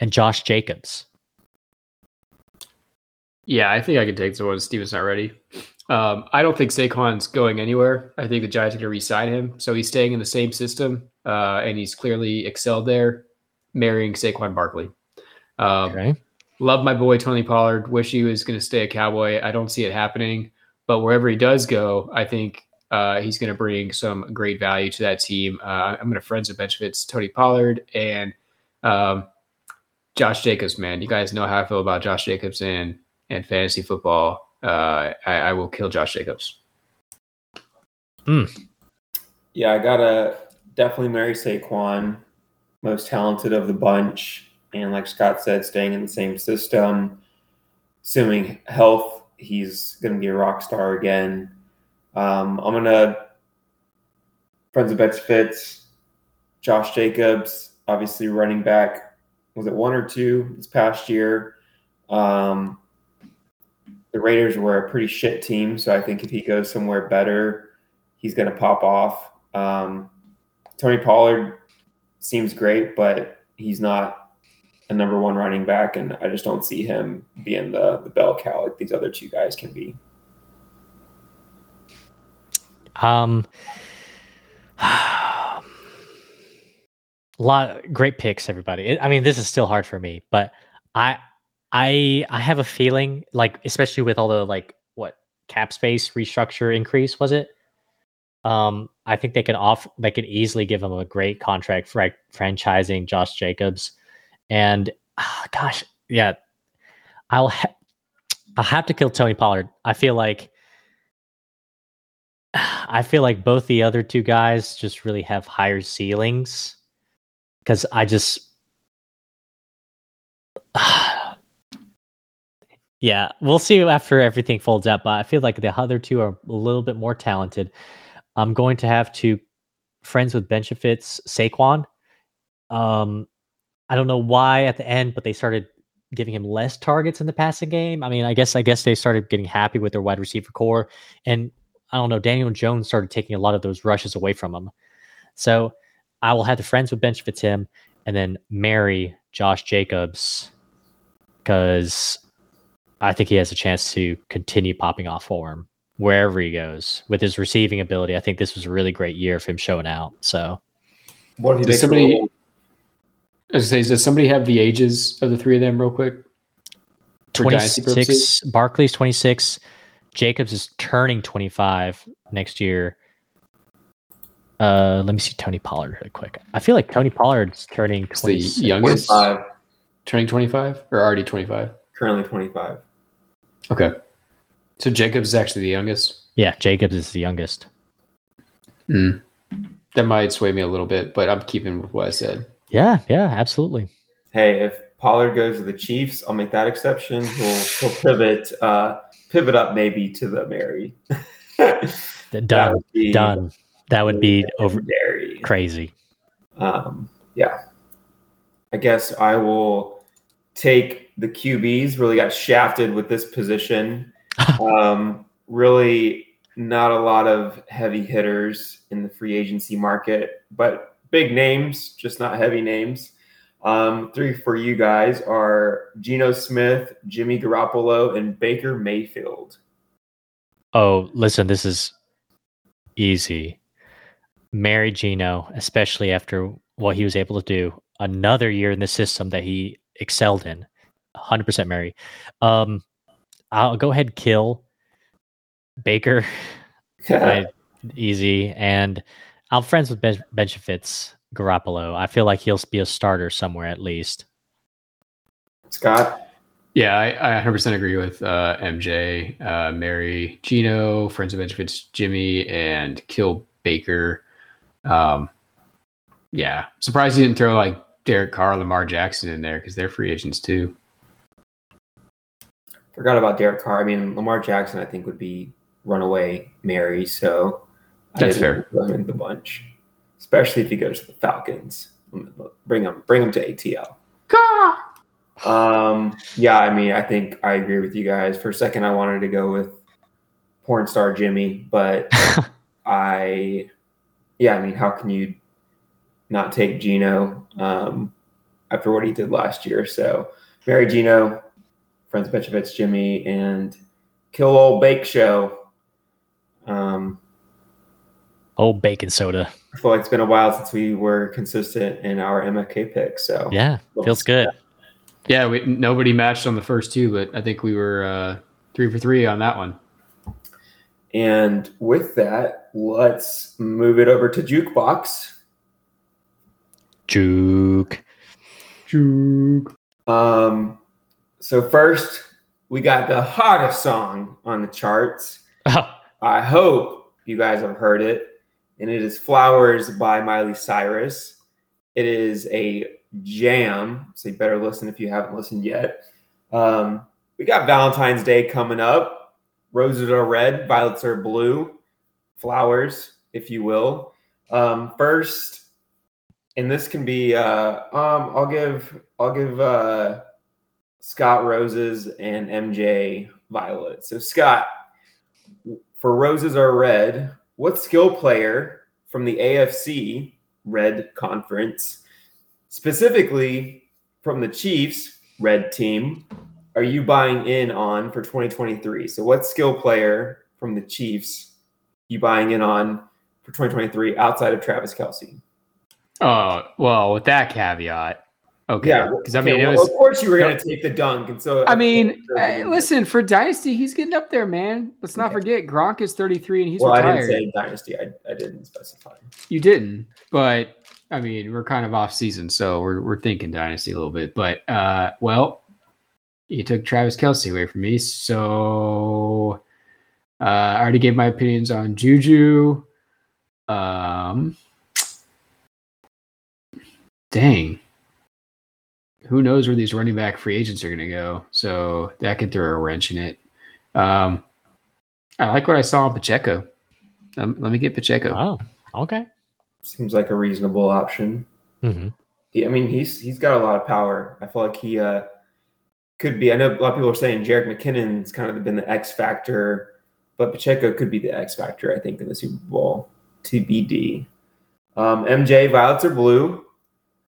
and Josh Jacobs. Yeah, I think I can take the one. Steven's not ready. Um, I don't think Saquon's going anywhere. I think the Giants are going to re-sign him, so he's staying in the same system, uh, and he's clearly excelled there, marrying Saquon Barkley. Um, okay. Love my boy Tony Pollard. Wish he was going to stay a Cowboy. I don't see it happening, but wherever he does go, I think uh, he's going to bring some great value to that team. Uh, I'm going to friends with benefits Tony Pollard and um, Josh Jacobs. Man, you guys know how I feel about Josh Jacobs and and fantasy football, uh, I, I, will kill Josh Jacobs. Mm. Yeah, I gotta definitely marry Saquon, most talented of the bunch, and like Scott said, staying in the same system. Assuming health, he's gonna be a rock star again. Um, I'm gonna friends of bets fits, Josh Jacobs, obviously running back. Was it one or two this past year? Um, the Raiders were a pretty shit team, so I think if he goes somewhere better, he's going to pop off. Um, Tony Pollard seems great, but he's not a number one running back, and I just don't see him being the the bell cow like these other two guys can be. Um, a <sighs> lot great picks, everybody. I mean, this is still hard for me, but I I I have a feeling like especially with all the like what cap space restructure increase was it? Um, I think they can off they can easily give him a great contract for like, franchising Josh Jacobs, and oh, gosh, yeah, I'll ha- I'll have to kill Tony Pollard. I feel like I feel like both the other two guys just really have higher ceilings because I just. Yeah, we'll see after everything folds up. but I feel like the other two are a little bit more talented. I'm going to have to friends with benefits Saquon. Um, I don't know why at the end, but they started giving him less targets in the passing game. I mean, I guess I guess they started getting happy with their wide receiver corps, and I don't know. Daniel Jones started taking a lot of those rushes away from him. So I will have the friends with benefits him, and then marry Josh Jacobs because I think he has a chance to continue popping off for him wherever he goes with his receiving ability. I think this was a really great year for him showing out. So, what does somebody? I say, does somebody have the ages of the three of them, real quick? Twenty six. Barkley's twenty six. Jacobs is turning twenty five next year. Uh, let me see Tony Pollard real quick. I feel like Tony Pollard's turning 26. the youngest. 25. Turning twenty five or already twenty five. Currently twenty five. Okay. So Jacobs is actually the youngest. Yeah, Jacobs is the youngest. Mm. That might sway me a little bit, but I'm keeping with what I said. Yeah, yeah, absolutely. Hey, if Pollard goes to the Chiefs, I'll make that exception. We'll, we'll pivot uh, pivot up maybe to the marry. <laughs> done. Be, done. That would be over crazy. Um, yeah. I guess I will take the QBs. Really got shafted with this position. <laughs> um, really not a lot of heavy hitters in the free agency market, but big names, just not heavy names. Um, three for you guys are Geno Smith, Jimmy Garoppolo, and Baker Mayfield. Oh, listen, this is easy. Marry Geno, especially after what he was able to do. Another year in the system that he excelled in. 100% Marry. Um, I'll go ahead kill Baker. <laughs> I, easy. And I'm friends with ben- Fitz Garoppolo. I feel like he'll be a starter somewhere at least. Scott? Yeah, I, I 100% agree with uh, MJ, uh, Marry, Geno, friends of Fitz, Jimmy, and kill Baker. Um, yeah, surprised he didn't throw like Derek Carr, Lamar Jackson in there because they're free agents too. Forgot about Derek Carr. I mean, Lamar Jackson, I think would be runaway Marry. So that's fair. Throw him in the bunch, especially if he goes to the Falcons. Bring him, bring him to ATL. Um, yeah, I mean, I think I agree with you guys. For a second, I wanted to go with porn star Jimmy, but <laughs> I, yeah, I mean, how can you not take Geno um, after what he did last year? So, Marry Geno, Friends Petrovitz, Jimmy, and Kill Old Bake Show. Um, Old bacon soda. I feel like it's been a while since we were consistent in our MFK picks. So yeah, feels good. Yeah, we, nobody matched on the first two, but I think we were uh, three for three on that one. And with that, let's move it over to Jukebox. Juke. Juke. Um, so first, we got the hottest song on the charts. <laughs> I hope you guys have heard it, and it is "Flowers" by Miley Cyrus. It is a jam, so you better listen if you haven't listened yet. Um, we got Valentine's Day coming up. Roses are red, violets are blue, flowers, if you will. Um, first, and this can be uh, um, I'll give I'll give uh, Scott roses and MJ violet. So Scott, for roses are red, what skill player from the AFC red conference specifically from the Chiefs red team are you buying in on for 2023? So what skill player from the Chiefs you buying in on for 2023 outside of Travis Kelce? Oh, uh, well, with that caveat, Okay. Yeah, because I mean, well, was, of course you were going to take the dunk, and so I mean, hey, listen for dynasty, he's getting up there, man. Let's not forget Gronk is 33 and he's well, retired. I didn't say dynasty. I, I didn't specify. You didn't, but I mean, we're kind of off season, so we're we're thinking dynasty a little bit. But uh, well, you took Travis Kelce away from me, so uh, I already gave my opinions on Juju. Um, dang who knows where these running back free agents are going to go. So that could throw a wrench in it. Um, I like what I saw on Pacheco. Um, let me get Pacheco. Oh, okay. Seems like a reasonable option. Mm-hmm. He, I mean, he's he's got a lot of power. I feel like he uh, could be. I know a lot of people are saying Jerick McKinnon's kind of been the X factor, but Pacheco could be the X factor. I think in the Super Bowl. TBD. Um, MJ, Violets are blue.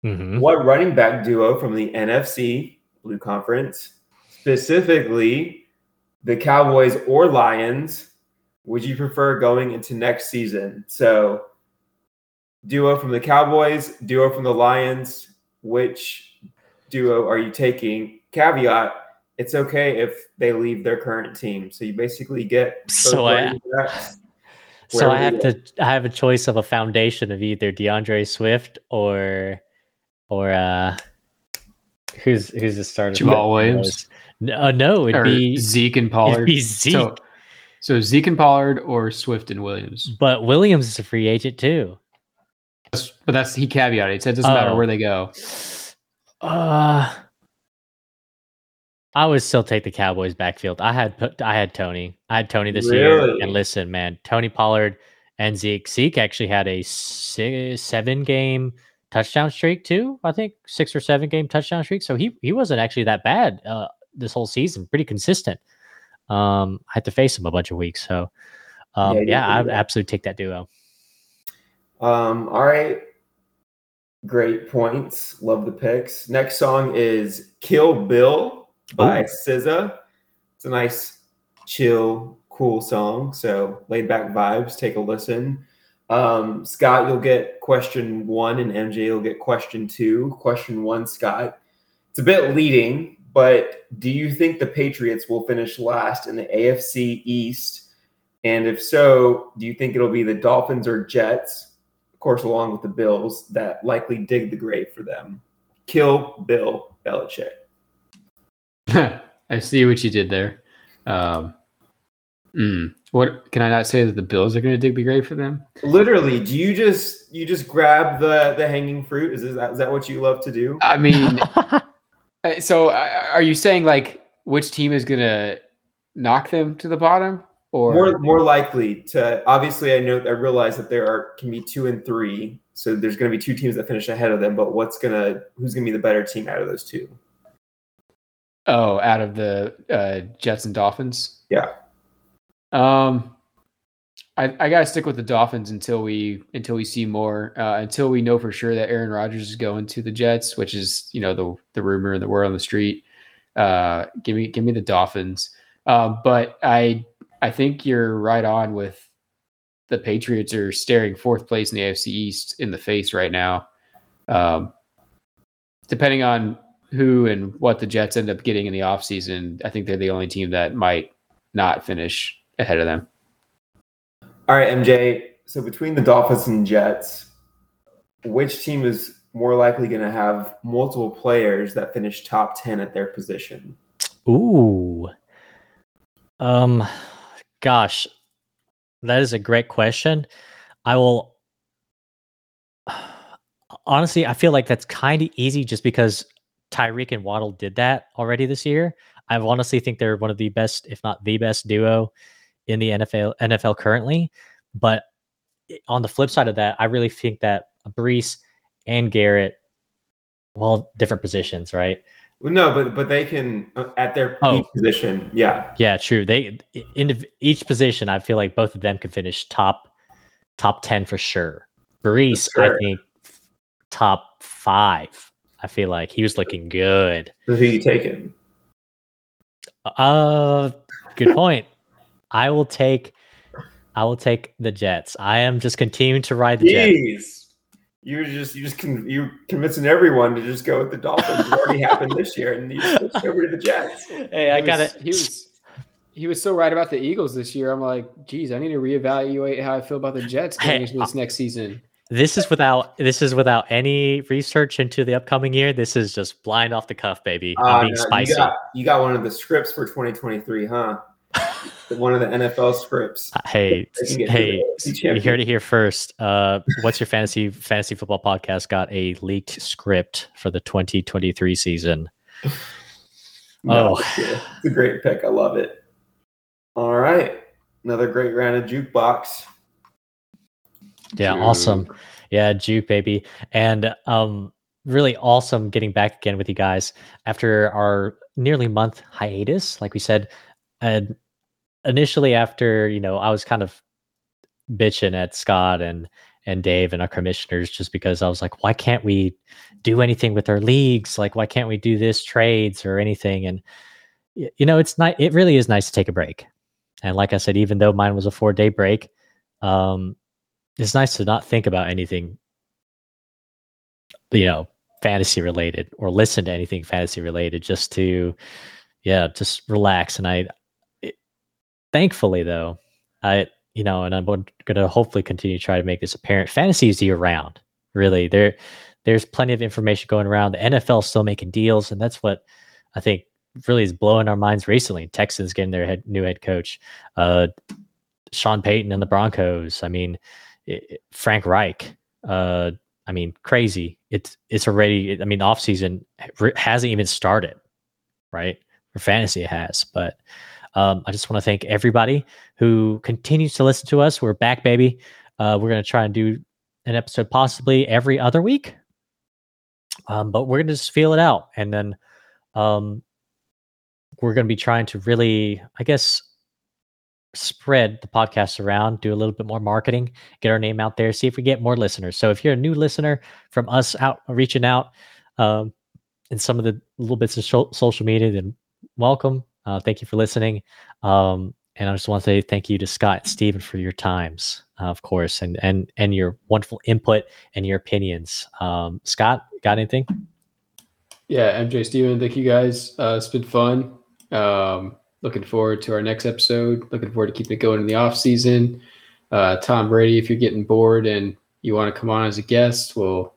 Mm-hmm. What running back duo from the NFC Blue Conference, specifically the Cowboys or Lions, would you prefer going into next season? So, duo from the Cowboys, duo from the Lions, which duo are you taking? Caveat, it's okay if they leave their current team. So you basically get so I, so I have to I have a choice of a foundation of either D'Andre Swift or or uh, who's who's the starter? Jamaal Williams. No, uh, no, it'd or be Zeke and Pollard. It'd be Zeke. So, So Zeke and Pollard or Swift and Williams. But Williams is a free agent too. That's, but that's he caveated. He said it doesn't oh. matter where they go. Uh I would still take the Cowboys backfield. I had I had Tony. I had Tony this really? year. And listen, man, Tony Pollard and Zeke. Zeke actually had a six, seven game touchdown streak too. I think six or seven game touchdown streak. So he he wasn't actually that bad uh, this whole season. Pretty consistent. Um, I had to face him a bunch of weeks. So um, yeah, yeah I would absolutely take that duo. Um, all right. Great points. Love the picks. Next song is Kill Bill by Ooh. SZA. It's a nice, chill, cool song. So laid back vibes. Take a listen. Um, Scott, you'll get question one, and MJ will get question two. Question one, Scott. It's a bit leading, but do you think the Patriots will finish last in the AFC East? And if so, do you think it'll be the Dolphins or Jets, of course, along with the Bills, that likely dig the grave for them? Kill Bill Belichick. <laughs> I see what you did there. Um, mm, what can I not say that the Bills are going to dig the grave for them? Literally, do you just you just grab the the hanging fruit? Is, is that is that what you love to do? I mean, <laughs> uh, so uh, are you saying like which team is going to knock them to the bottom? Or more more likely to obviously I know I realize that there are can be two and three, so there's going to be two teams that finish ahead of them. But what's gonna who's going to be the better team out of those two? Oh, out of the uh, Jets and Dolphins. Yeah. Um, I, I gotta stick with the Dolphins until we until we see more. Uh, until we know for sure that Aaron Rodgers is going to the Jets, which is you know the the rumor that we're on the street. Uh, give me give me the Dolphins. Uh, but I I think you're right on with the Patriots are staring fourth place in the AFC East in the face right now. Um, depending on who and what the Jets end up getting in the offseason, I think they're the only team that might not finish ahead of them. All right, MJ. So between the Dolphins and Jets, which team is more likely going to have multiple players that finish top 10 at their position? Ooh. Um gosh. That is a great question. I will <sighs> honestly, I feel like that's kind of easy just because Tyreek and Waddle did that already this year. I honestly think they're one of the best, if not the best duo in the NFL NFL currently. But on the flip side of that, I really think that Breece and Garrett, well, different positions, right? Well, no, but but they can uh, at their oh. position, yeah, yeah, true. They in each position, I feel like both of them could finish top top ten for sure. Breece, sure. I think top five I feel like he was looking good. who you taking? Uh, good point. I will take. I will take the Jets. I am just continuing to ride the Jeez. Jets. You're just you just con- you convincing everyone to just go with the Dolphins. It already happened this year, and you switched over to the Jets. Hey, I got it. He was he was so right about the Eagles this year. I'm like, geez, I need to reevaluate how I feel about the Jets going hey, into this next season. This is without this is without any research into the upcoming year. This is just blind off the cuff, baby. Uh, being no, spicy. You got, you got one of the scripts for 2023, huh? One of the NFL scripts. Hey, hey, you heard it here first. Uh, what's your fantasy fantasy football podcast got a leaked script for the 2023 season? no, oh, it's a great pick. I love it. All right, another great round of jukebox. Yeah, awesome. Yeah, Juke baby. And um really awesome getting back again with you guys after our nearly month hiatus. Like we said, and initially after, you know, I was kind of bitching at Scott and and Dave and our commissioners just because I was like, why can't we do anything with our leagues? Like, why can't we do this trades or anything? And you know, it's not. It really is nice to take a break. And like I said, even though mine was a four day break, um, it's nice to not think about anything, you know, fantasy related or listen to anything fantasy related, just to, yeah, just relax. And I, thankfully though, I, you know, and I'm going to hopefully continue to try to make this apparent. Fantasy is year round, really. There, there's plenty of information going around. The NFL is still making deals, and that's what I think really is blowing our minds recently. Texans getting their head, new head coach, uh, Sean Payton and the Broncos. I mean, it, Frank Reich. Uh, I mean, crazy. It's it's already. I mean, off season hasn't even started, right? For fantasy, it has. But um, I just want to thank everybody who continues to listen to us. We're back, baby. Uh, we're gonna try and do an episode possibly every other week. Um, but we're gonna just feel it out, and then um, we're gonna be trying to really, I guess, spread the podcast around, do a little bit more marketing, get our name out there, see if we get more listeners. So if you're a new listener from us out reaching out um, in some of the little bits of social media, then welcome. Uh, thank you for listening. Um, and I just want to say thank you to Scott and Stephen for your times, uh, of course, and and and your wonderful input and your opinions. Um, Scott, got anything? Yeah, MJ, Stephen, thank you guys. Uh, it's been fun. Um, looking forward to our next episode. Looking forward to keeping it going in the off season. Uh, Tom Brady, if you're getting bored and you want to come on as a guest, we'll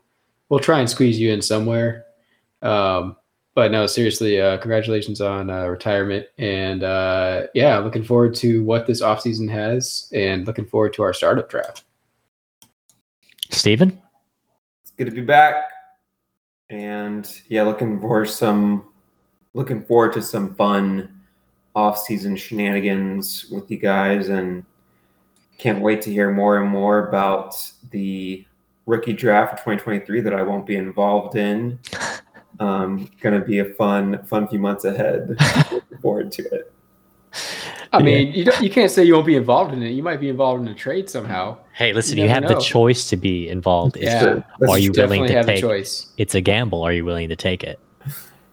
we'll try and squeeze you in somewhere. Um, but no, seriously, uh, congratulations on uh, retirement, and uh, yeah, looking forward to what this off season has, and looking forward to our startup draft. Stephen, it's good to be back, and yeah, looking for some, looking forward to some fun off-season shenanigans with you guys, and can't wait to hear more and more about the rookie draft for 2023 that I won't be involved in. <laughs> Um, gonna be a fun, fun few months ahead. <laughs> Looking forward to it. I mean, you don't, you can't say you won't be involved in it. You might be involved in a trade somehow. Hey, listen, you, you have know. the choice to be involved. Yeah, are you willing to take? choice. It's a gamble. Are you willing to take it?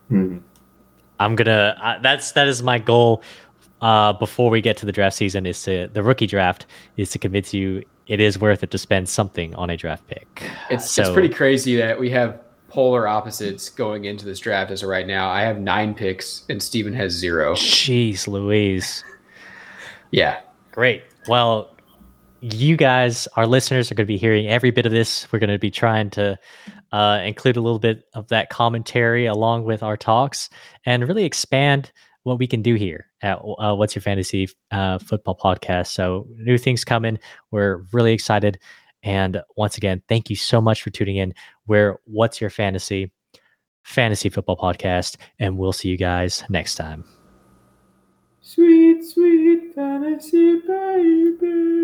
Hmm. I'm gonna. Uh, that's that is my goal. Uh, before we get to the draft season, is to the rookie draft is to convince you it is worth it to spend something on a draft pick. It's so, it's pretty crazy that we have polar opposites going into this draft as of right now. I have nine picks and Steven has zero. Jeez Louise. yeah. Great. Well, you guys, our listeners, are going to be hearing every bit of this. We're going to be trying to uh, include a little bit of that commentary along with our talks and really expand what we can do here at uh, What's Your Fantasy uh, Football Podcast. So, new things coming. We're really excited. And once again, thank you so much for tuning in. Where What's Your Fantasy Fantasy Football Podcast, and we'll see you guys next time. Sweet, sweet fantasy baby.